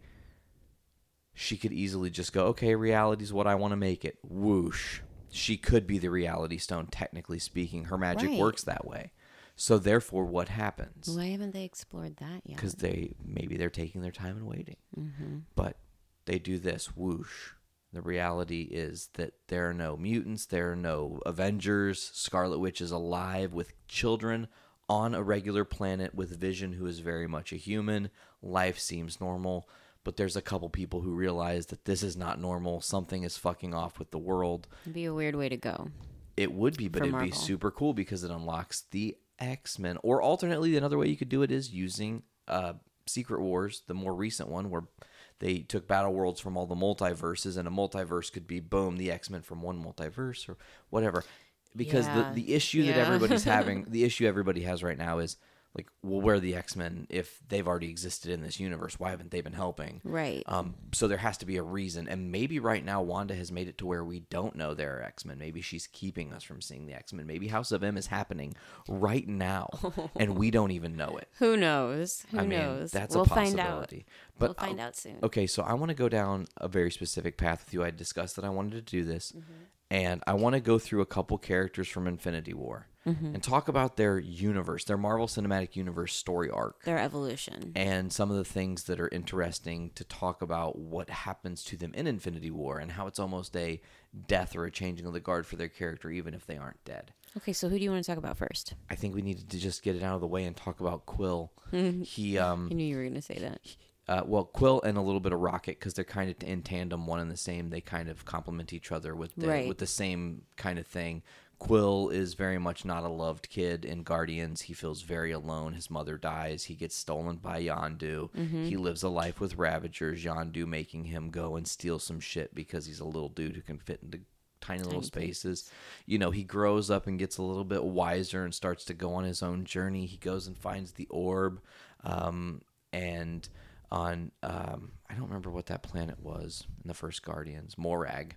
She could easily just go, okay, reality's what I want to make it. Whoosh. She could be the reality stone, technically speaking. Her magic Right. works that way. So therefore, what happens? Why haven't they explored that yet? because they maybe they're taking their time and waiting. Mm-hmm. But they do this whoosh. The reality is that there are no mutants, there are no Avengers. Scarlet Witch is alive with children on a regular planet with Vision, who is very much a human. Life seems normal, but there's a couple people who realize that this is not normal. Something is fucking off with the world. It'd be a weird way to go. It would be, but it'd be super cool because it unlocks the X Men. Or alternately, another way you could do it is using uh, Secret Wars, the more recent one, where they took battle worlds from all the multiverses, and a multiverse could be boom the X Men from one multiverse or whatever. Because Yeah. the the issue that everybody's having, the issue everybody has right now is like, well, where are the X Men if they've already existed in this universe? Why haven't they been helping? Right. Um, so there has to be a reason, and maybe right now Wanda has made it to where we don't know there are X Men. Maybe she's keeping us from seeing the X Men. Maybe House of M is happening right now, and we don't even know it. Who knows? Who I mean, knows? that's we'll a possibility. But we'll find uh, out soon. Okay, so I want to go down a very specific path with you. I discussed that I wanted to do this, Mm-hmm. and I want to go through a couple characters from Infinity War Mm-hmm. and talk about their universe, their Marvel Cinematic Universe story arc Their evolution. and some of the things that are interesting to talk about what happens to them in Infinity War and how it's almost a death or a changing of the guard for their character, even if they aren't dead. Okay, so who do you want to talk about first? I think we needed to just get it out of the way and talk about Quill. he, um, I knew you were going to say that. uh, well, Quill and a little bit of Rocket because they're kind of in tandem, one and the same. They kind of complement each other with the, Right. with the same kind of thing. Quill is very much not a loved kid in Guardians. He feels very alone. His mother dies. He gets stolen by Yondu. He lives a life with Ravagers. Yondu making him go and steal some shit because he's a little dude who can fit into tiny little spaces. You know, he grows up and gets a little bit wiser and starts to go on his own journey. He goes and finds the orb, um, and on um, I don't remember what that planet was in the first Guardians. Morag,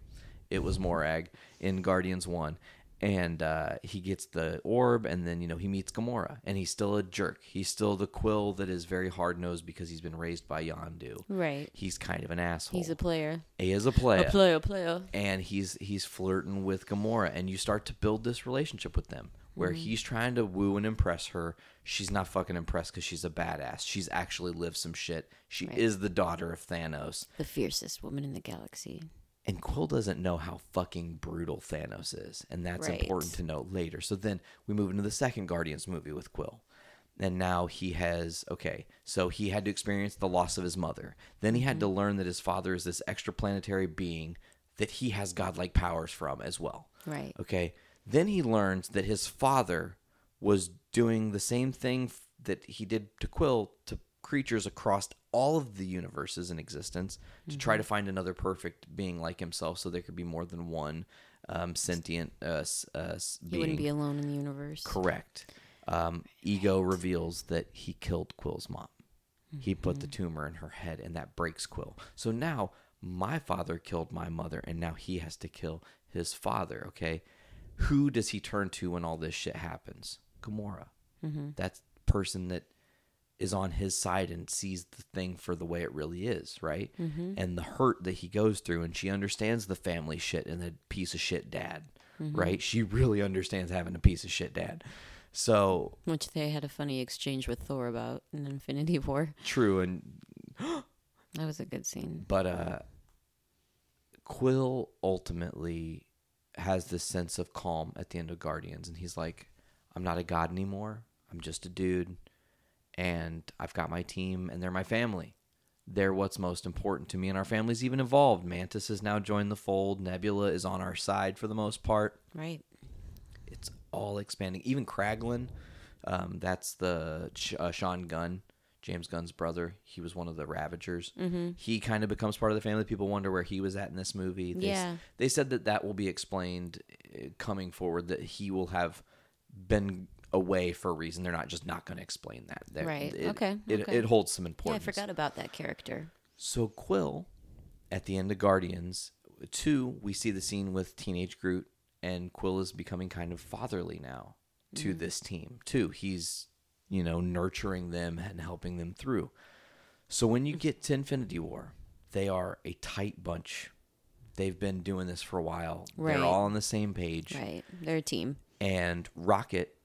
it was Morag in Guardians One. And uh, he gets the orb, and then you know he meets Gamora, and he's still a jerk. He's still the Quill that is very hard nosed because he's been raised by Yondu. Right. He's kind of an asshole. He's a player. he is a player A player, player. and he's he's flirting with Gamora, and you start to build this relationship with them where he's trying to woo and impress her. She's not fucking impressed because she's a badass. She's actually lived some shit. She Right. is the daughter of Thanos, The fiercest woman in the galaxy. And Quill doesn't know how fucking brutal Thanos is, and that's Right. important to note later. So then we move into the second Guardians movie with Quill. And now he has okay, so he had to experience the loss of his mother. Then he had mm-hmm. to learn that his father is this extraplanetary being that he has godlike powers from as well. Right. Okay. Then he learns that his father was doing the same thing that he did to Quill to creatures across all of the universes in existence to try to find another perfect being like himself so there could be more than one um, sentient uh, uh, s- He wouldn't be alone in the universe. Correct. Um, Ego reveals that he killed Quill's mom. He put the tumor in her head, and that breaks Quill. So now my father killed my mother, and now he has to kill his father. Okay, who does he turn to when all this shit happens? Gamora. That's the person that is on his side and sees the thing for the way it really is, right? And the hurt that he goes through, and she understands the family shit and the piece of shit dad, right? She really understands having a piece of shit dad. So Which they had a funny exchange with Thor about in Infinity War. true, and That was a good scene. but uh, Quill ultimately has this sense of calm at the end of Guardians, and he's like, "I'm not a god anymore. I'm just a dude, and I've got my team, and they're my family. They're what's most important to me, and our family's even evolved. Mantis has now joined the fold. Nebula is on our side for the most part. Right. It's all expanding. Even Kraglin, um, that's the uh, Sean Gunn, James Gunn's brother. He was one of the Ravagers. Mm-hmm. He kind of becomes part of the family. People wonder where he was at in this movie. They, Yeah. they said that that will be explained uh, coming forward. That he will have been away for a reason. They're not just not going to explain that. They're- Right. It, Okay. It, Okay. it holds some Yeah, I forgot about that character. So Quill, at the end of Guardians two, we see the scene with teenage Groot, and Quill is becoming kind of fatherly now to mm-hmm. this team too. He's you know nurturing them and helping them through. So when you get to Infinity War, they are a tight bunch. They've been doing this for a while. Right. They're all on the same page. Right. They're a team. And Rocket,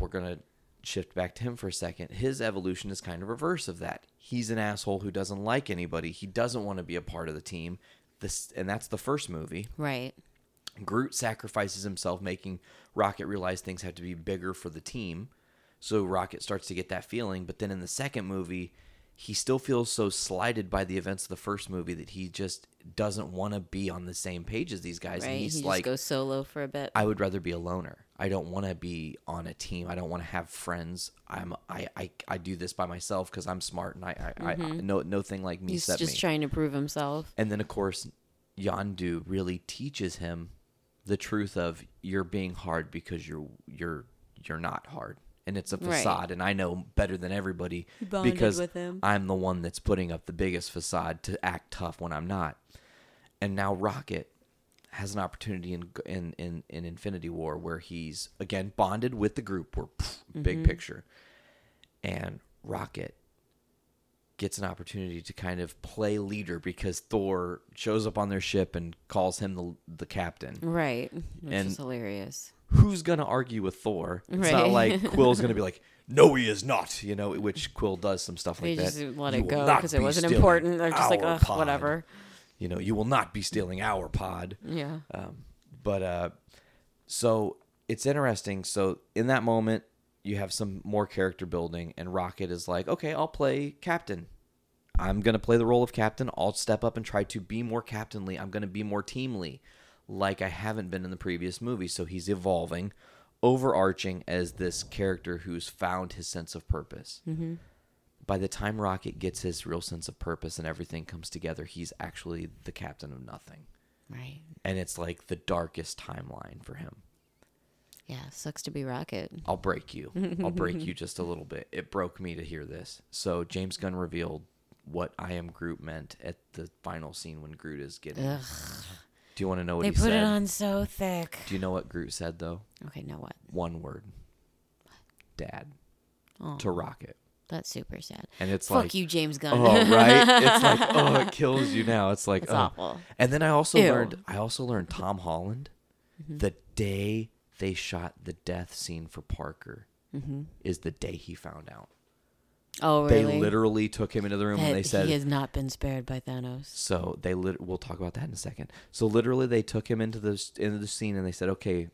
we're gonna shift back to him for a second. His evolution is kind of reverse of that. He's an asshole who doesn't like anybody. He doesn't want to be a part of the team. This and that's the first movie. Right. Groot sacrifices himself, making Rocket realize things have to be bigger for the team. So Rocket starts to get that feeling. But then in the second movie, he still feels so slighted by the events of the first movie that he just doesn't want to be on the same page as these guys. Right. And he's he like, goes solo for a bit. I would rather be a loner. I don't want to be on a team. I don't want to have friends. I'm I I, I do this by myself because I'm smart and I I, I no no thing like me Mm-hmm. He's just me. trying to prove himself. and then of course, Yondu really teaches him the truth of you're being hard because you're you're you're not hard. And it's a Right. facade, and I know better than everybody because. I'm the one that's putting up the biggest facade to act tough when I'm not. And now Rocket has an opportunity in in in, in Infinity War where he's again bonded with the group. We're pff, big mm-hmm. picture, and Rocket gets an opportunity to kind of play leader because Thor shows up on their ship and calls him the the captain. Right. Which And- is hilarious. Who's gonna argue with Thor? It's not like Quill's gonna be like, "No, he is not." You know, which Quill does some stuff They like just that. let "You it go because it wasn't important. They're just like, ugh, pod." whatever. You know, you will not be stealing our pod. Yeah. Um, but uh, so it's interesting. So in that moment, you have some more character building, and Rocket is like, "Okay, I'll play captain. I'm gonna play the role of captain. I'll step up and try to be more captainly. I'm gonna be more teamly, like I haven't been in the previous movie." So he's evolving, overarching as this character who's found his sense of purpose. Mm-hmm. By the time Rocket gets his real sense of purpose and everything comes together, he's actually the captain of nothing Right. and it's like the darkest timeline for him. Yeah. Sucks to be Rocket. I'll break you. I'll break you just a little bit. It broke me to hear this. So James Gunn revealed what I am Groot meant at the final scene when Groot is getting. Ugh. Do you want to know what They he put said? it on so thick. Do you know what Groot said though? Okay. Now what? One word. Dad. Oh, To Rocket. that's super sad. And it's Fuck like you, James Gunn. Oh right. It's like oh it kills you now. It's like It's oh. awful. And then I also Ew. learned I also learned Tom Holland Mm-hmm. the day they shot the death scene for Parker Mm-hmm. is the day he found out. Oh, really? They literally took him into the room That and they said, he has not been spared by Thanos. So they lit- we'll talk about that in a second. So literally, they took him into the into the scene and they said, "Okay,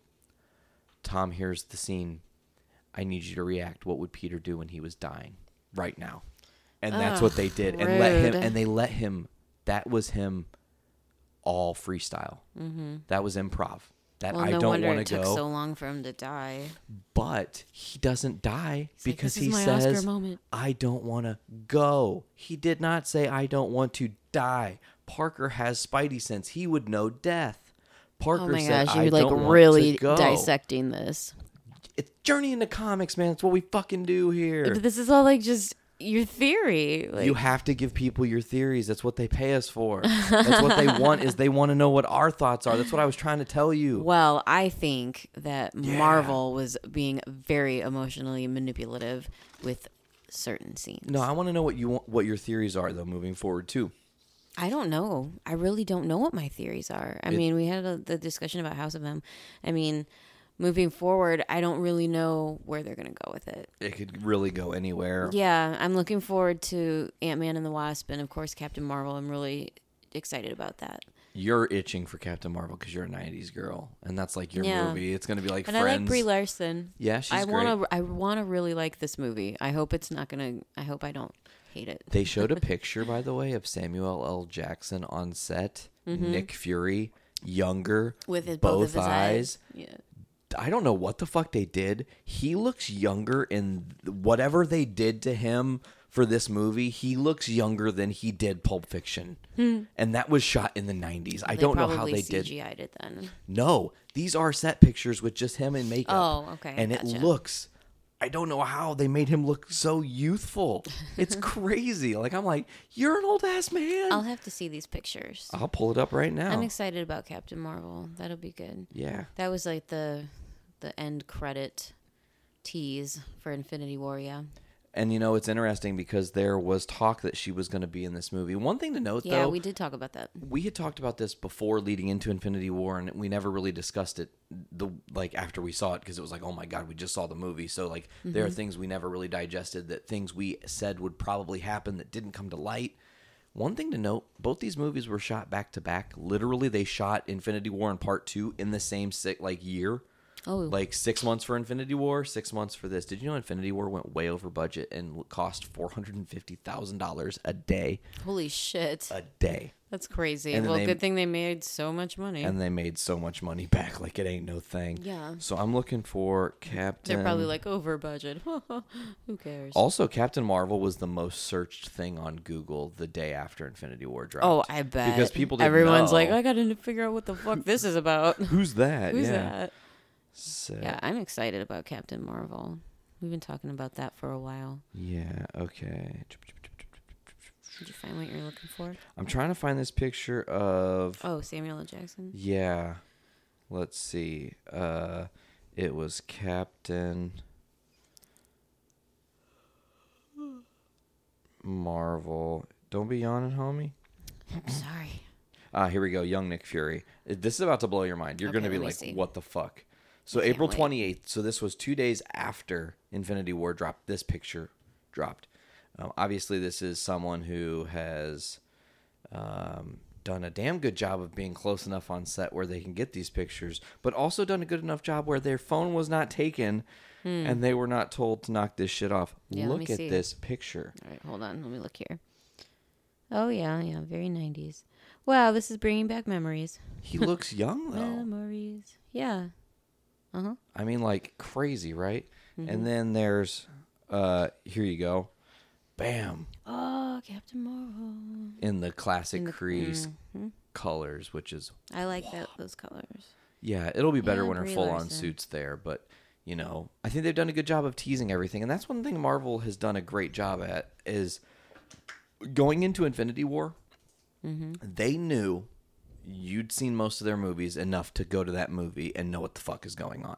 Tom, here's the scene. I need you to react. What would Peter do when he was dying right now?" And that's what they did, and let him. rude. And they let him. That was him, all freestyle. Mm-hmm. That was improv. That Well, I no don't wonder want it to took so long for him to die. but he doesn't die He's because "This is he says, "I don't want to go." He did not say, "I don't want to die." Parker has Spidey sense; he would know death. Parker Oh my said, gosh, "I you're like don't want really to go." dissecting this. It's journey into comics, man. It's what we fucking do here. But This is all like just your theory. Like, you have to give people your theories. That's what they pay us for. That's what they want. Is they want to know what our thoughts are. That's what I was trying to tell you. well, I think that Marvel was being very emotionally manipulative with certain scenes. No, I want to know what you want, what your theories are though, moving forward too. I don't know. I really don't know what my theories are. I It- mean, we had a, the discussion about House of M. I mean, moving forward, I don't really know where they're going to go with it. It could really go anywhere. Yeah, I'm looking forward to Ant Man and the Wasp, and of course Captain Marvel. I'm really excited about that. You're itching for Captain Marvel because you're a '90s girl, and that's like your Yeah. movie. It's gonna be like And Friends. I like Brie Larson. Yeah, she's I great. want to. I want to really like this movie. I hope it's not gonna. I hope I don't hate it. They showed a picture, by the way, of Samuel L. Jackson on set, Nick Fury, younger, Mm-hmm. With his, both, both, of his eyes. Yeah. I don't know what the fuck they did. He looks younger in whatever they did to him for this movie. He looks younger than he did Pulp Fiction, and that was shot in the '90s. I Hmm. Don't know how they did. CGI'd it then. No, these are set pictures with just him in makeup. Oh, okay, And gotcha. it looks. I don't know how they made him look so youthful. It's crazy. like I'm like, you're an old ass man. I'll have to see these pictures. I'll pull it up right now. I'm excited about Captain Marvel. That'll be good. yeah. That was like the the end credit tease for Infinity War. Yeah. And you know, it's interesting because there was talk that she was going to be in this movie. One thing to note, Yeah, though, we did talk about that. we had talked about this before leading into Infinity War, and we never really discussed it. The like after we saw it because it was like, oh my god, we just saw the movie. So like, there are mm-hmm. things we never really digested. That things we said would probably happen that didn't come to light. One thing to note: both these movies were shot back to back. Literally, they shot Infinity War and Part Two in the same si- like year. Oh. Like six months for Infinity War, six months for this. Did you know Infinity War went way over budget and cost four hundred and fifty thousand dollars a day? Holy shit. A day. That's crazy. Well, they- good thing they made so much money. and they made so much money back like it ain't no thing Yeah. so i'm looking for captain They're probably like over budget. Who cares? also captain marvel was the most searched thing on google the day after infinity war dropped Oh, I bet. because people didn't Everyone's like. I got to figure out what the fuck this is about. who's that Who's yeah that? So- Yeah, I'm excited about Captain Marvel. We've been talking about that for a while. yeah okay Did you find what you're looking for? i'm trying to find this picture of Oh, Samuel L. Jackson. yeah let's see uh it was captain marvel don't be yawning homie I'm Sorry. Ah, here we go. Young Nick Fury. This is about to blow your mind. You're Okay, going to be like, see. what the fuck? So April 28th. So this was two days after Infinity War dropped. This picture dropped. Um, obviously, this is someone who has um, done a damn good job of being close enough on set where they can get these pictures, but also done a good enough job where their phone was not taken and they were not told to knock this shit off. Hmm. Yeah, Look at see. this picture. All right, hold on. Let me look here. Oh yeah, yeah, very 90s. Wow, this is bringing back memories. He looks young though. Memories. Yeah. Uh huh. I mean, like crazy, right? Mm-hmm. And then there's, uh, here you go, bam, Oh, Captain Marvel. in the classic In the- Kree's Mhm. colors, which is I like that those colors. yeah, it'll be better Yeah, when her full on suits there. But you know, I think they've done a good job of teasing everything, and that's one thing Marvel has done a great job at is going into Infinity War. Mm-hmm. They knew you'd seen most of their movies enough to go to that movie and know what the fuck is going on.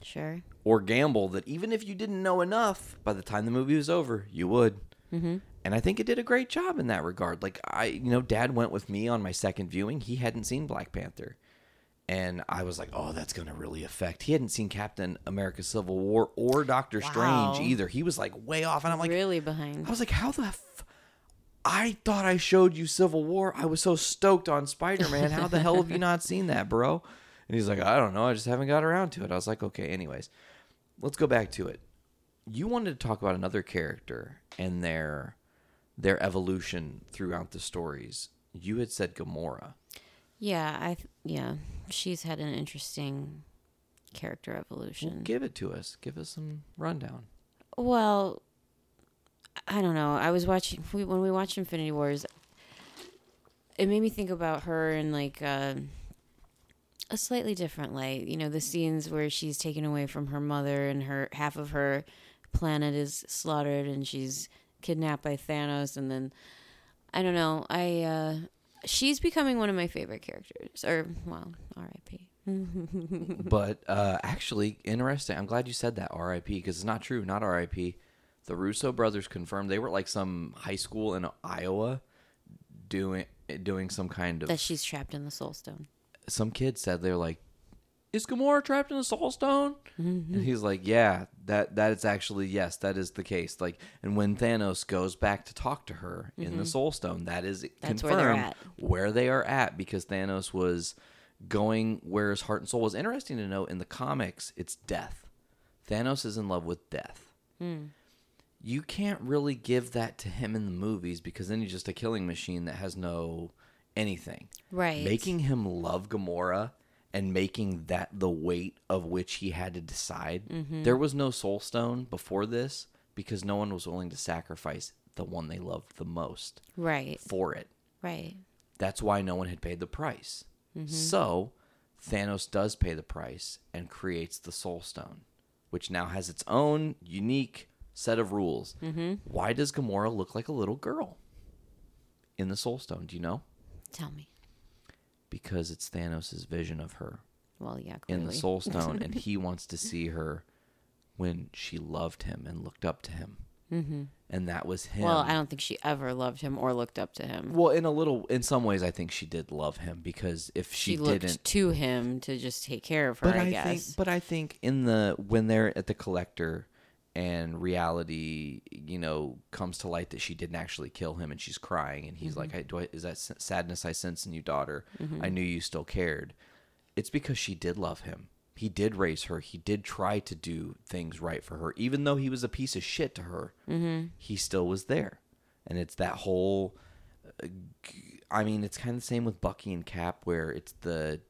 Sure. or gamble that even if you didn't know enough, by the time the movie was over, you would. Mm-hmm. And I think it did a great job in that regard. Like I, you know, Dad went with me on my second viewing. He hadn't seen Black Panther, and I was like, "Oh, that's gonna really affect." He hadn't seen Captain America: Civil War or Doctor Wow. Strange either. He was like way off, and I'm like, really behind. I was like, "How the?" F-? I thought I showed you Civil War. I was so stoked on Spider Man. How the hell have you not seen that, bro? And he's like, I don't know. I just haven't got around to it. I was like, okay. Anyways, let's go back to it. You wanted to talk about another character and their their evolution throughout the stories. You had said Gamora. Yeah, I th- yeah, she's had an interesting character evolution. Give it to us. Give us some rundown. Well, I don't know. I was watching when we watched Infinity Wars. It made me think about her in like uh, a slightly different light. You know, the scenes where she's taken away from her mother and her half of her planet is slaughtered and she's kidnapped by Thanos, and then I don't know. I uh, she's becoming one of my favorite characters. Or well, R.I.P. but uh, actually, interesting. I'm glad you said that RIP because it's not true. Not RIP. The Russo brothers confirmed they were at, like some high school in Iowa doing doing some kind of That she's trapped in the Soul Stone. some kid said they're like, "Is Gamora trapped in the Soul Stone?" Mm-hmm. And he's like, "Yeah, that that is actually yes, that is the case." Like, and when Thanos goes back to talk to her in the mm-hmm. Soul Stone, that is That's where confirmed they're at. where they are at because Thanos was going where his heart and soul was. Interesting to note in the comics, it's death. Thanos is in love with death. Hmm. You can't really give that to him in the movies because then he's just a killing machine that has no anything Right. making him love Gamora and making that the weight of which he had to decide. Mm-hmm. There was no Soul Stone before this because no one was willing to sacrifice the one they loved the most Right. for it. Right. That's why no one had paid the price. Mm-hmm. So Thanos does pay the price and creates the Soul Stone, which now has its own unique set of rules. Why does Gamora look like a little girl in the Soul Stone? Do you know? Tell me. Because it's Thanos' vision of her Well, yeah, in the Soul Stone, and he wants to see her when she loved him and looked up to him. Mm-hmm. And that was him. Well, I don't think she ever loved him or looked up to him. Well, in a little, in some ways, I think she did love him because if she, she, looked didn't, to him to just take care of her. but I, I, guess. think, but I think in the when they're at the collector and reality, you know, comes to light that she didn't actually kill him, and she's crying, and he's Mm-hmm. like, I, "Do I, is that sadness I sense in you, daughter? I knew you still cared." It's because she did love him. He did raise her. He did try to do things right for her, even though he was a piece of shit to her. Mm-hmm. He still was there, and it's that whole. I mean, it's kind of the same with Bucky and Cap, where it's the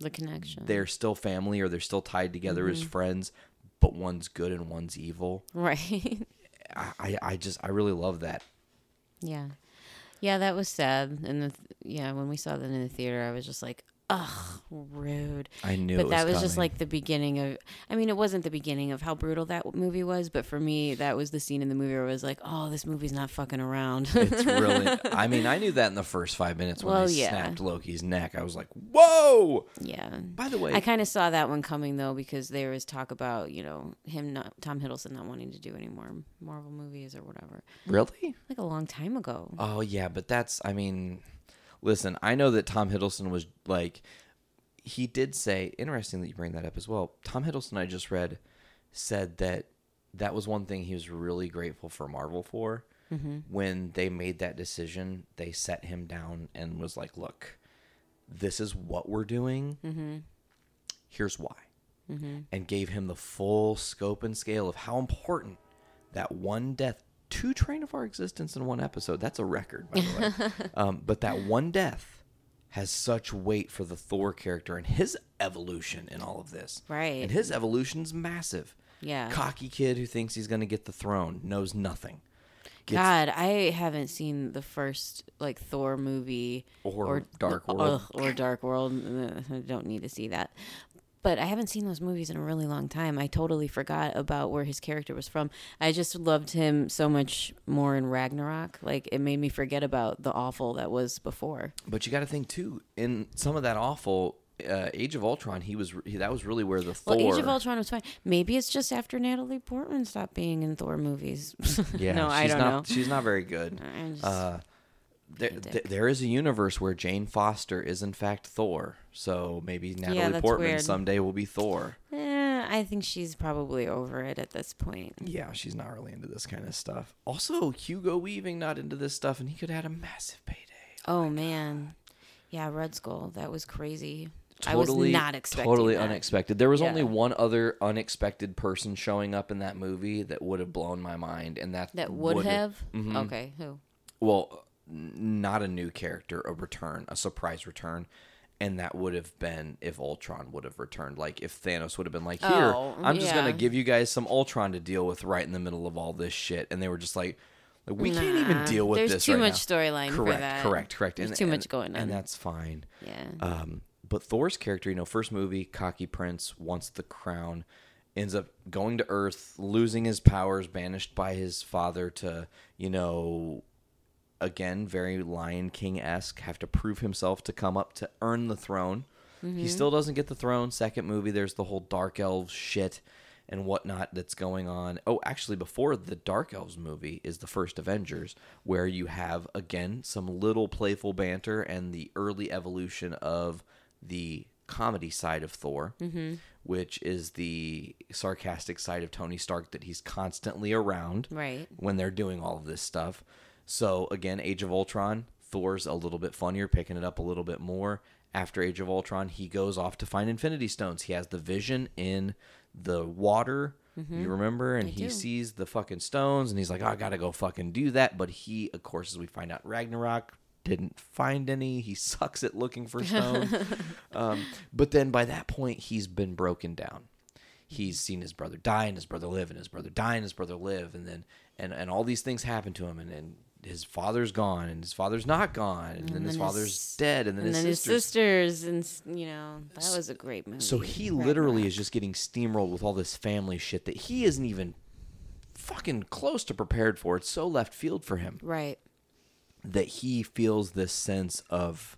the connection. they're still family or they're still tied together Mm-hmm. as friends, but one's good and one's evil. Right. I, I, I just I really love that. yeah. Yeah, that was sad. And the, yeah, when we saw that in the theater, I was just like, ugh, rude. I knew, but that was just like the beginning of. I mean, it wasn't the beginning of how brutal that movie was, but for me, that was the scene in the movie where I was like, "Oh, this movie's not fucking around." it's really. I mean, I knew that in the first five minutes when Well, they yeah. snapped Loki's neck. I was like, "Whoa!" yeah. By the way, I kind of saw that one coming though because there was talk about you know him not Tom Hiddleston not wanting to do any more Marvel movies or whatever, really? like a long time ago. Oh yeah, but that's. I mean, listen. I know that Tom Hiddleston was like. He did say. Interesting that you bring that up as well. Tom Hiddleston, I just read, said that that was one thing he was really grateful for Marvel for. Mm-hmm. When they made that decision, they set him down and was like, "Look, this is what we're doing. Mm-hmm. Here's why," mm-hmm. and gave him the full scope and scale of how important that one death, two train of our existence in one episode. That's a record, by the way. um, but that one death has such weight for the Thor character and his evolution in all of this. Right. And his evolution's massive. Yeah. Cocky kid who thinks he's going to get the throne, knows nothing. Gets- God, I haven't seen the first like Thor movie Or Dark World. ugh, or Dark World. I don't need to see that. But I haven't seen those movies in a really long time. I totally forgot about where his character was from. I just loved him so much more in Ragnarok. Like it made me forget about the awful that was before. But you got to think too. In some of that awful uh, Age of Ultron, he was he, that was really where the Thor. Well, Age of Ultron was fine. Maybe it's just after Natalie Portman stopped being in Thor movies. Yeah, no, she's I don't not, know. She's not very good. I just- Uh, there, th- there is a universe where Jane Foster is in fact Thor. So maybe Natalie that's Portman weird. someday will be Thor. Eh, I think she's probably over it at this point. Yeah, she's not really into this kind of stuff. Also, Hugo Weaving not into this stuff, and he could have had a massive payday. Oh, man. Yeah, Red Skull. That was crazy. Totally, I was not expecting totally that. unexpected. There was only one other unexpected person showing up in that movie that would have blown my mind, and that That would have? Mhm. Okay, who? well, not a new character, a return, a surprise return. And that would have been if Ultron would have returned. Like if Thanos would have been like, "Here, Oh, I'm just gonna give you guys some Ultron to deal with right in the middle of all this shit," and they were just like, like, "We can't even deal with there's this too right much now." storyline for correct, that. Correct, correct. There's and, too and- much going on. and that's fine. Yeah. Um, but Thor's character, you know, first movie, cocky prince, wants the crown, ends up going to Earth, losing his powers, banished by his father to, you know, again, very Lion King esque, have to prove himself to come up to earn the throne. He mm-hmm. still doesn't get the throne. Second movie, there's the whole Dark Elves shit and whatnot that's going on. Oh, actually, before the Dark Elves movie is the first Avengers, where you have again some little playful banter and the early evolution of the comedy side of Thor, mm-hmm. which is the sarcastic side of Tony Stark that he's constantly around Right. when they're doing all of this stuff. So again, Age of Ultron, Thor's a little bit funnier, picking it up a little bit more. After Age of Ultron, he goes off to find Infinity Stones. He has the vision in the water. You remember? And he do. sees the fucking stones and he's like, oh, I gotta go fucking do that. But he, of course, as we find out, Ragnarok didn't find any. He sucks at looking for stones. um, but then by that point, he's been broken down he's seen his brother die and his brother live and his brother die and his brother live and then and, and all these things happen to him and, and his father's gone and his father's not gone and, then his father's his- dead and then, And his, then his sister's sisters, and you know, that was a great movie. so he literally Ragnarok. is just getting steamrolled with all this family shit that he isn't even fucking close to prepared for it's so left field for him Right. that he feels this sense of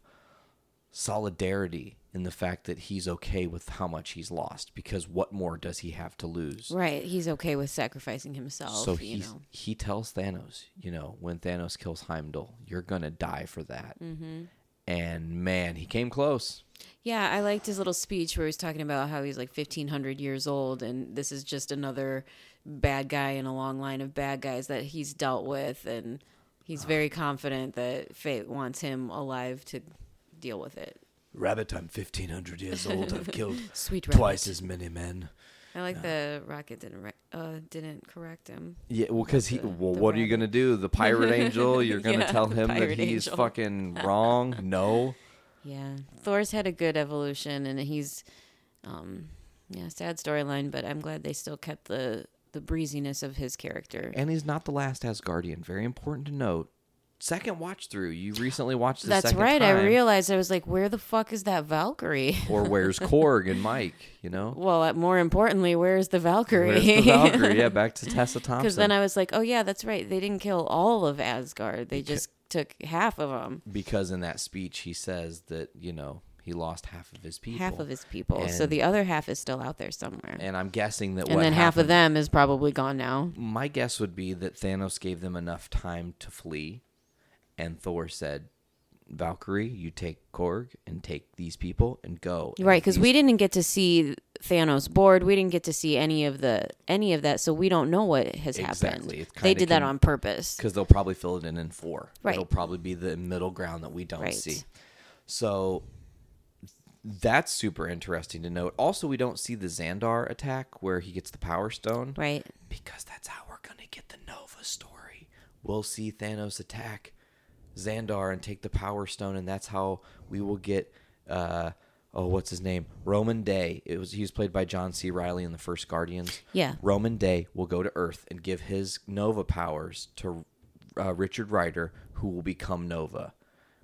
solidarity in the fact that he's okay with how much he's lost because what more does he have to lose Right. He's okay with sacrificing himself. So you he know. he tells Thanos, you know, when Thanos kills Heimdall, you're gonna die for that. Mm-hmm. And man, he came close. Yeah, I liked his little speech where he was talking about how he's like 1500 years old and this is just another bad guy in a long line of bad guys that he's dealt with and he's very confident that fate wants him alive to deal with it. Rabbit, I'm 1500 years old. I've killed Sweet twice rabbit. as many men. I like the rocket didn't re- uh, didn't correct him. Yeah, well, because he. The- Well, the what are you gonna do? The pirate angel? You're gonna Yeah, tell him that he's angel. fucking wrong? No. Yeah, Thor's had a good evolution, and he's, um, yeah, sad storyline. But I'm glad they still kept the the breeziness of his character. And he's not the last Asgardian. Very important to note. Second watch through. You recently watched the That's second right. I realized I was like, where the fuck is that Valkyrie? Or where's Korg and Mike? You know. well, uh, more importantly, where's the Valkyrie? Where's the Valkyrie? Yeah, back to Tessa Thompson. Because then I was like, oh yeah, that's right. They didn't kill all of Asgard. They just took half of them, because in that speech he says that you know he lost half of his people half of his people. so the other half is still out there somewhere. and i'm guessing that and then half of them is probably gone now. my guess would be that thanos gave them enough time to flee and thor said valkyrie you take korg and take these people and go And Right, because these- we didn't get to see Thanos board. We didn't get to see any of the any of that, so we don't know what has Exactly. happened. They did that on purpose. because they'll probably fill it in in four Right. it'll probably be the middle ground that we don't Right. see so that's super interesting to note also we don't see the xandar attack where he gets the power stone Right. because that's how we're gonna get the Nova story. We'll see Thanos attack Xandar and take the Power Stone, and that's how we will get. Uh, oh, what's his name? Rhomann Dey. It was he was played by John C. Reilly in the first Guardians. Yeah. Rhomann Dey will go to Earth and give his Nova powers to uh, Richard Rider, who will become Nova.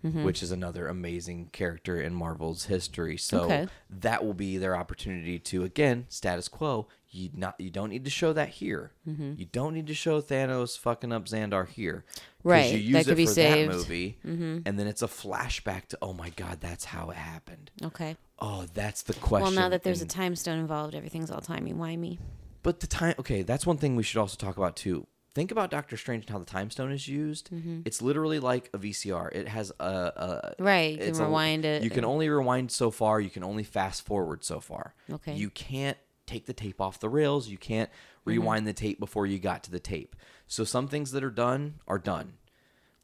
Mm-hmm. Which is another amazing character in Marvel's history. So Okay. that will be their opportunity to again status quo. You not you don't need to show that here. Mm-hmm. You don't need to show Thanos fucking up Xandar here. Right, You use that it could be for saved. that movie, and then it's a flashback to oh my god, that's how it happened. Okay. Oh, that's the question. Well, now that there's a time stone involved, everything's all timey wimey. but the time okay, that's one thing we should also talk about too. Think about Doctor Strange and how the time stone is used. It's literally like a VCR. It has a, a Right, you can it's a- rewind it You can only rewind so far. You can only fast forward so far. Okay. You can't take the tape off the rails. You can't Mm-hmm. rewind the tape before you got to the tape. So some things that are done are done.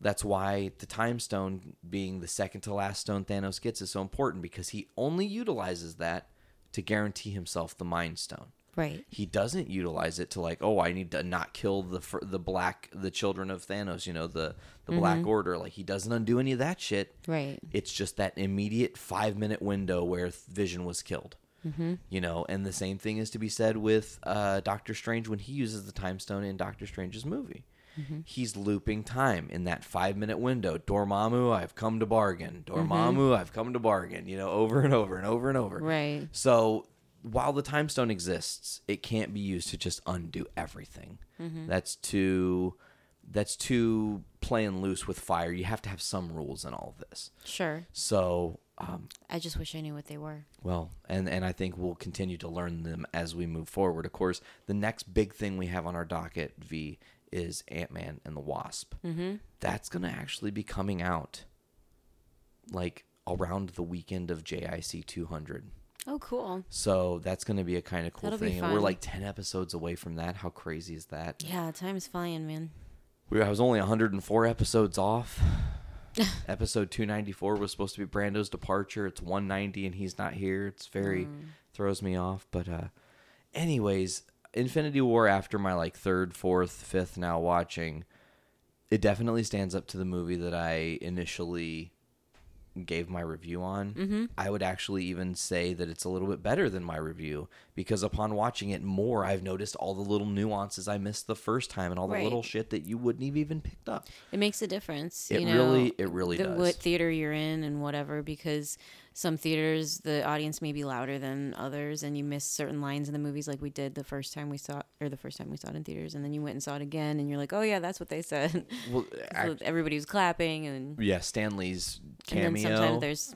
That's why the time stone being the second to last stone Thanos gets is so important because he only utilizes that to guarantee himself the mind stone. Right. He doesn't utilize it to like, oh, I need to not kill the the black the children of Thanos, you know, the the Black Order. Like he doesn't undo any of that shit. Right. It's just that immediate five minute window where Vision was killed. Mm-hmm. You know, and the same thing is to be said with uh, Doctor Strange when he uses the time stone in Doctor Strange's movie. He's looping time in that five minute window. Dormammu, I've come to bargain. Dormammu, I've come to bargain. You know, over and over and over and over. Right. So while the time stone exists, it can't be used to just undo everything. That's too that's too playing loose with fire. You have to have some rules in all of this. Sure. So, um, I just wish I knew what they were. well, and and I think we'll continue to learn them as we move forward. Of course, the next big thing we have on our docket, V, is Ant Man and the Wasp. Mm-hmm. That's gonna actually be coming out like around the weekend of JIC 200. Oh, cool. So that's going to be a kind of cool That'll thing. And we're like 10 episodes away from that. How crazy is that? Yeah, time's flying, man. We, I was only 104 episodes off. Episode 294 was supposed to be Brando's departure. It's 190 and he's not here. It's very throws me off. But uh anyways, Infinity War after my like third, fourth, fifth now watching, it definitely stands up to the movie that I initially gave my review on. Mm-hmm. I would actually even say that it's a little bit better than my review because upon watching it more, I've noticed all the little nuances I missed the first time and all the Right. little shit that you wouldn't have even picked up. It makes a difference. It you know, really- it really the, does. What theater you're in and whatever, because some theaters the audience may be louder than others, and you miss certain lines in the movies, like we did the first time we saw, or the first time we saw it in theaters, and then you went and saw it again, and you're like, oh yeah, that's what they said. Well, so everybody was clapping, and yeah, Stan Lee's cameo and then sometimes there's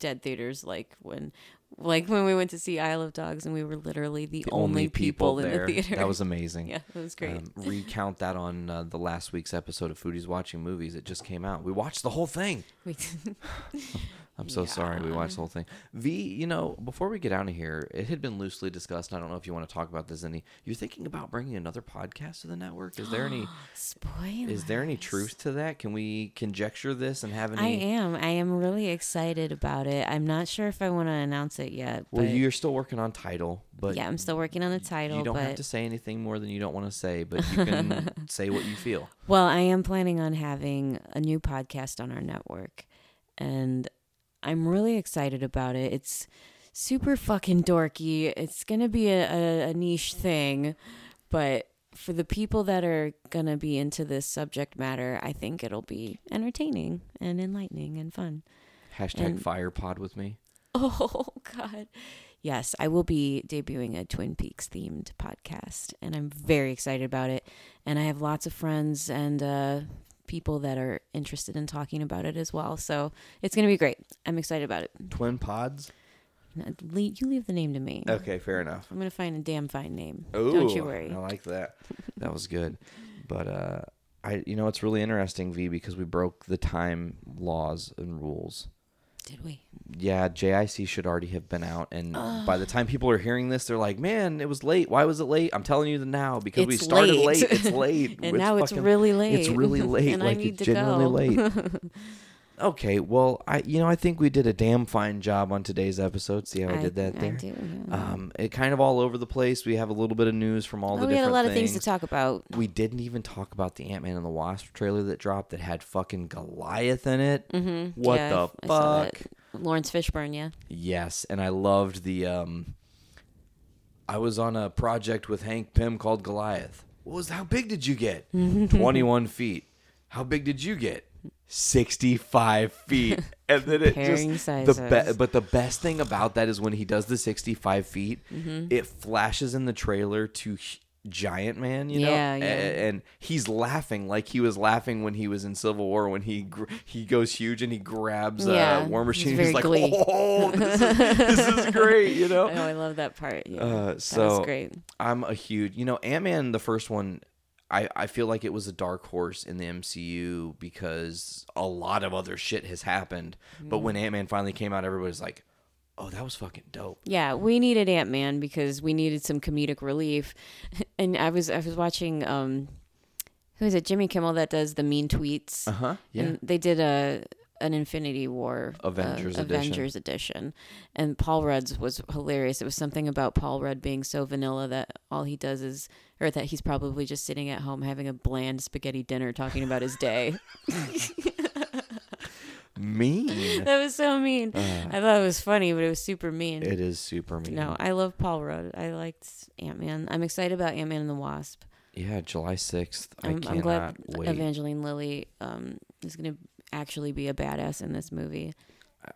dead theaters, like when. Like when we went to see Isle of Dogs, and we were literally the, the only people, in there. the theater. That was amazing. yeah, it was great. Um, recount that on uh, the last week's episode of Foodies Watching Movies. It just came out. We watched the whole thing. We- I'm so sorry we watched the whole thing. V, you know, before we get out of here, it had been loosely discussed. I don't know if you want to talk about this any. You're thinking about bringing another podcast to the network. Is there any Spoiler. is there any truth to that? Can we conjecture this and have any I am. I am really excited about it. I'm not sure if I want to announce it yet. Well, you're still working on title, but yeah, I'm still working on the title. you don't but have to say anything more than you don't want to say, but you can say what you feel. well, I am planning on having a new podcast on our network, and I'm really excited about it. It's super fucking dorky. It's gonna be a, a, a niche thing, but for the people that are gonna be into this subject matter, I think it'll be entertaining and enlightening and fun. Hashtag And- FirePod with me. Oh God. Yes, I will be debuting a Twin Peaks themed podcast and I'm very excited about it. And I have lots of friends and uh people that are interested in talking about it as well. So it's going to be great. I'm excited about it. Twin Pods. You leave the name to me. Okay, fair enough. I'm going to find a damn fine name. Don't you worry. I like that. that was good. But uh I you know it's really interesting, V, because we broke the time laws and rules. Did we? Yeah, JIC should already have been out and by the time people are hearing this, they're like, Man, it was late. Why was it late? I'm telling you the now because we started late. late. It's late. And now it's really late. It's really late. And I need it's to genuinely go. late. Okay, well, I you know I think we did a damn fine job on today's episode. See how I, did that there. I do, yeah. Um, it kind of all over the place. We have a little bit of news from all the Oh, we different had a lot of things. things to talk about. We didn't even talk about the Ant Man and the Wasp trailer that dropped that had fucking Goliath in it. Mm-hmm. What Yeah, the I fuck? Laurence Fishburne, yeah. Yes, and I loved the. um I was on a project with Hank Pym called Goliath. What was how big did you get? Twenty one feet. How big did you get? Sixty five feet. And then it Comparing just the be- but the best thing about that is when he does the sixty five feet, Mm-hmm. it flashes in the trailer to h- Giant Man, you know, Yeah, A- yeah. and he's laughing like he was laughing when he was in Civil War when he gr- he goes huge and he grabs uh, Yeah, War he's Machine. very He's like, glee. oh, this is, this is great, you know. Oh, I love that part. Yeah, Uh, that so was great. I'm a huge, you know, Ant Man, the first one. I, I feel like it was a dark horse in the MCU because a lot of other shit has happened. But when Ant Man finally came out, everybody's like, "Oh, that was fucking dope." Yeah, we needed Ant Man because we needed some comedic relief. And I was I was watching um who is it, Jimmy Kimmel that does the mean tweets. Uh huh. Yeah. And they did a an Infinity War uh, Avengers edition. Avengers edition. And Paul Rudd's was hilarious. It was something about Paul Rudd being so vanilla that all he does is or that he's probably just sitting at home having a bland spaghetti dinner talking about his day. mean. that was so mean. I thought it was funny, but it was super mean. Uh. It is super mean. No, I love Paul Rudd. I liked Ant Man. I'm excited about Ant Man and the Wasp. Yeah, July sixth. I I'm, cannot I'm glad wait. Evangeline Lilly um, is going to actually be a badass in this movie.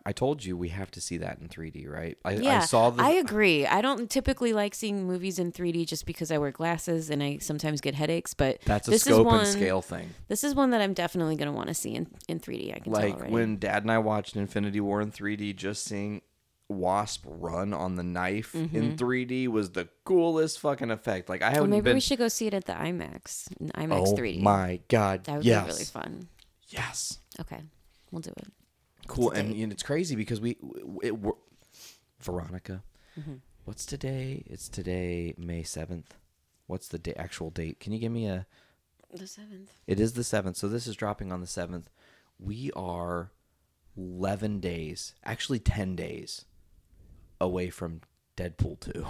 I told you we have to see that in 3D, right? I, Yeah, I saw the. I agree. I don't typically like seeing movies in 3D just because I wear glasses and I sometimes get headaches. But that's a this scope is one, and scale thing. This is one that I'm definitely going to want to see in, in 3D. I can tell Like when Dad and I watched Infinity War in 3D, just seeing Wasp run on the knife in mm-hmm. 3D was the coolest fucking effect. Like I haven't maybe been. we should go see it at the IMAX. IMAX oh 3D. my god! That would yes, be really fun. yes, Okay, we'll do it. Cool. And, and it's crazy because we, it, we Veronica, Mm-hmm. what's today? It's today, May seventh. What's the da- actual date? Can you give me a? The seventh. It is the 7th, so this is dropping on the 7th. We are 11 days, actually 10 days away from Deadpool 2.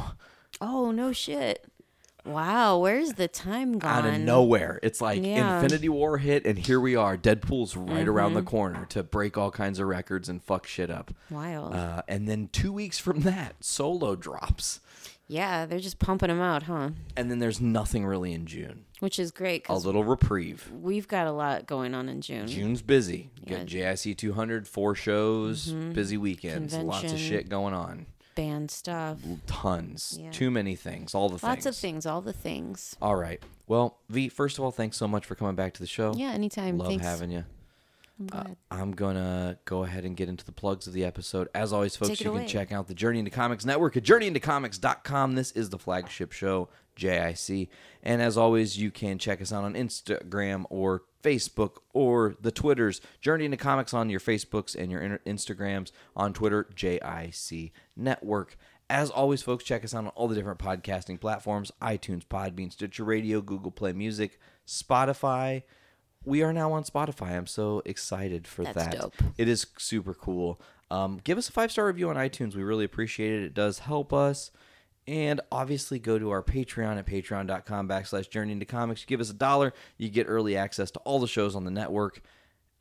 Oh no shit! Wow, where's the time gone? Out of nowhere. It's like Yeah. Infinity War hit, and here we are. Deadpool's right around the corner to break all kinds of records and fuck shit up. Wild. Uh, and then two weeks from that, Solo drops. yeah, they're just pumping them out, huh? And then there's nothing really in June. Which is great A little reprieve. we've got a lot going on in June. June's busy. Yeah. Got JIC 200, four shows, busy weekends, lots of shit going on. Band stuff. tons Yeah. too many things all the Lots things of things, all the things. all right well v first of all thanks so much for coming back to the show Yeah, anytime. love Thanks. having you I'm uh, glad. i'm gonna go ahead and get into the plugs of the episode. As always folks you can check out the journey into comics network at journeyintocomics.com this is the flagship show jic and as always you can check us out on instagram or facebook or the twitters. Journey into comics on your facebooks and your instagrams. On twitter jic network. As always, folks, check us out on all the different podcasting platforms. iTunes, Podbean, Stitcher Radio, Google Play Music, Spotify. We are now on Spotify. I'm so excited for That's that. dope. It is super cool. Um, give us a five star review on iTunes. We really appreciate it. It does help us. And obviously, go to our Patreon at patreon.com backslash journey into comics. You give us a dollar. You get early access to all the shows on the network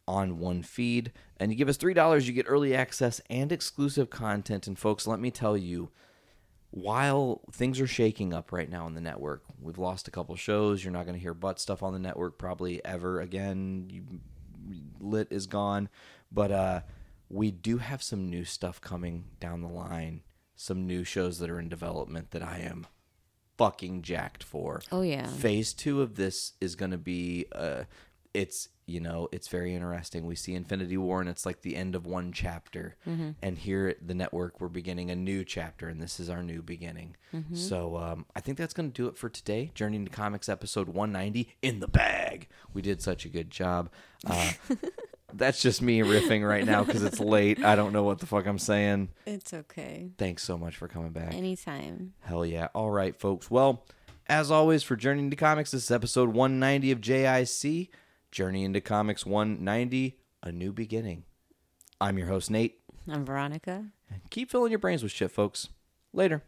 on one feed. And you give us $3, you get early access and exclusive content. And folks, let me tell you, while things are shaking up right now on the network, we've lost a couple shows. You're not going to hear butt stuff on the network probably ever again. You, Lit is gone, but uh, we do have some new stuff coming down the line. Some new shows that are in development that I am fucking jacked for. Oh, yeah. Phase two of this is going to be. Uh, it's you know it's very interesting. We see Infinity War and it's like the end of one chapter, Mm-hmm. and here at the network we're beginning a new chapter, and this is our new beginning. Mm-hmm. So um, I think that's going to do it for today. Journey into Comics episode 190 in the bag. We did such a good job. Uh, that's just me riffing right now because it's late. I don't know what the fuck I'm saying. It's okay. Thanks so much for coming back. Anytime. Hell yeah. All right, folks. Well, as always, for Journey into Comics, this is episode 190 of JIC. Journey into Comics 190, A New Beginning. I'm your host, Nate. I'm Veronica. Keep filling your brains with shit, folks. Later.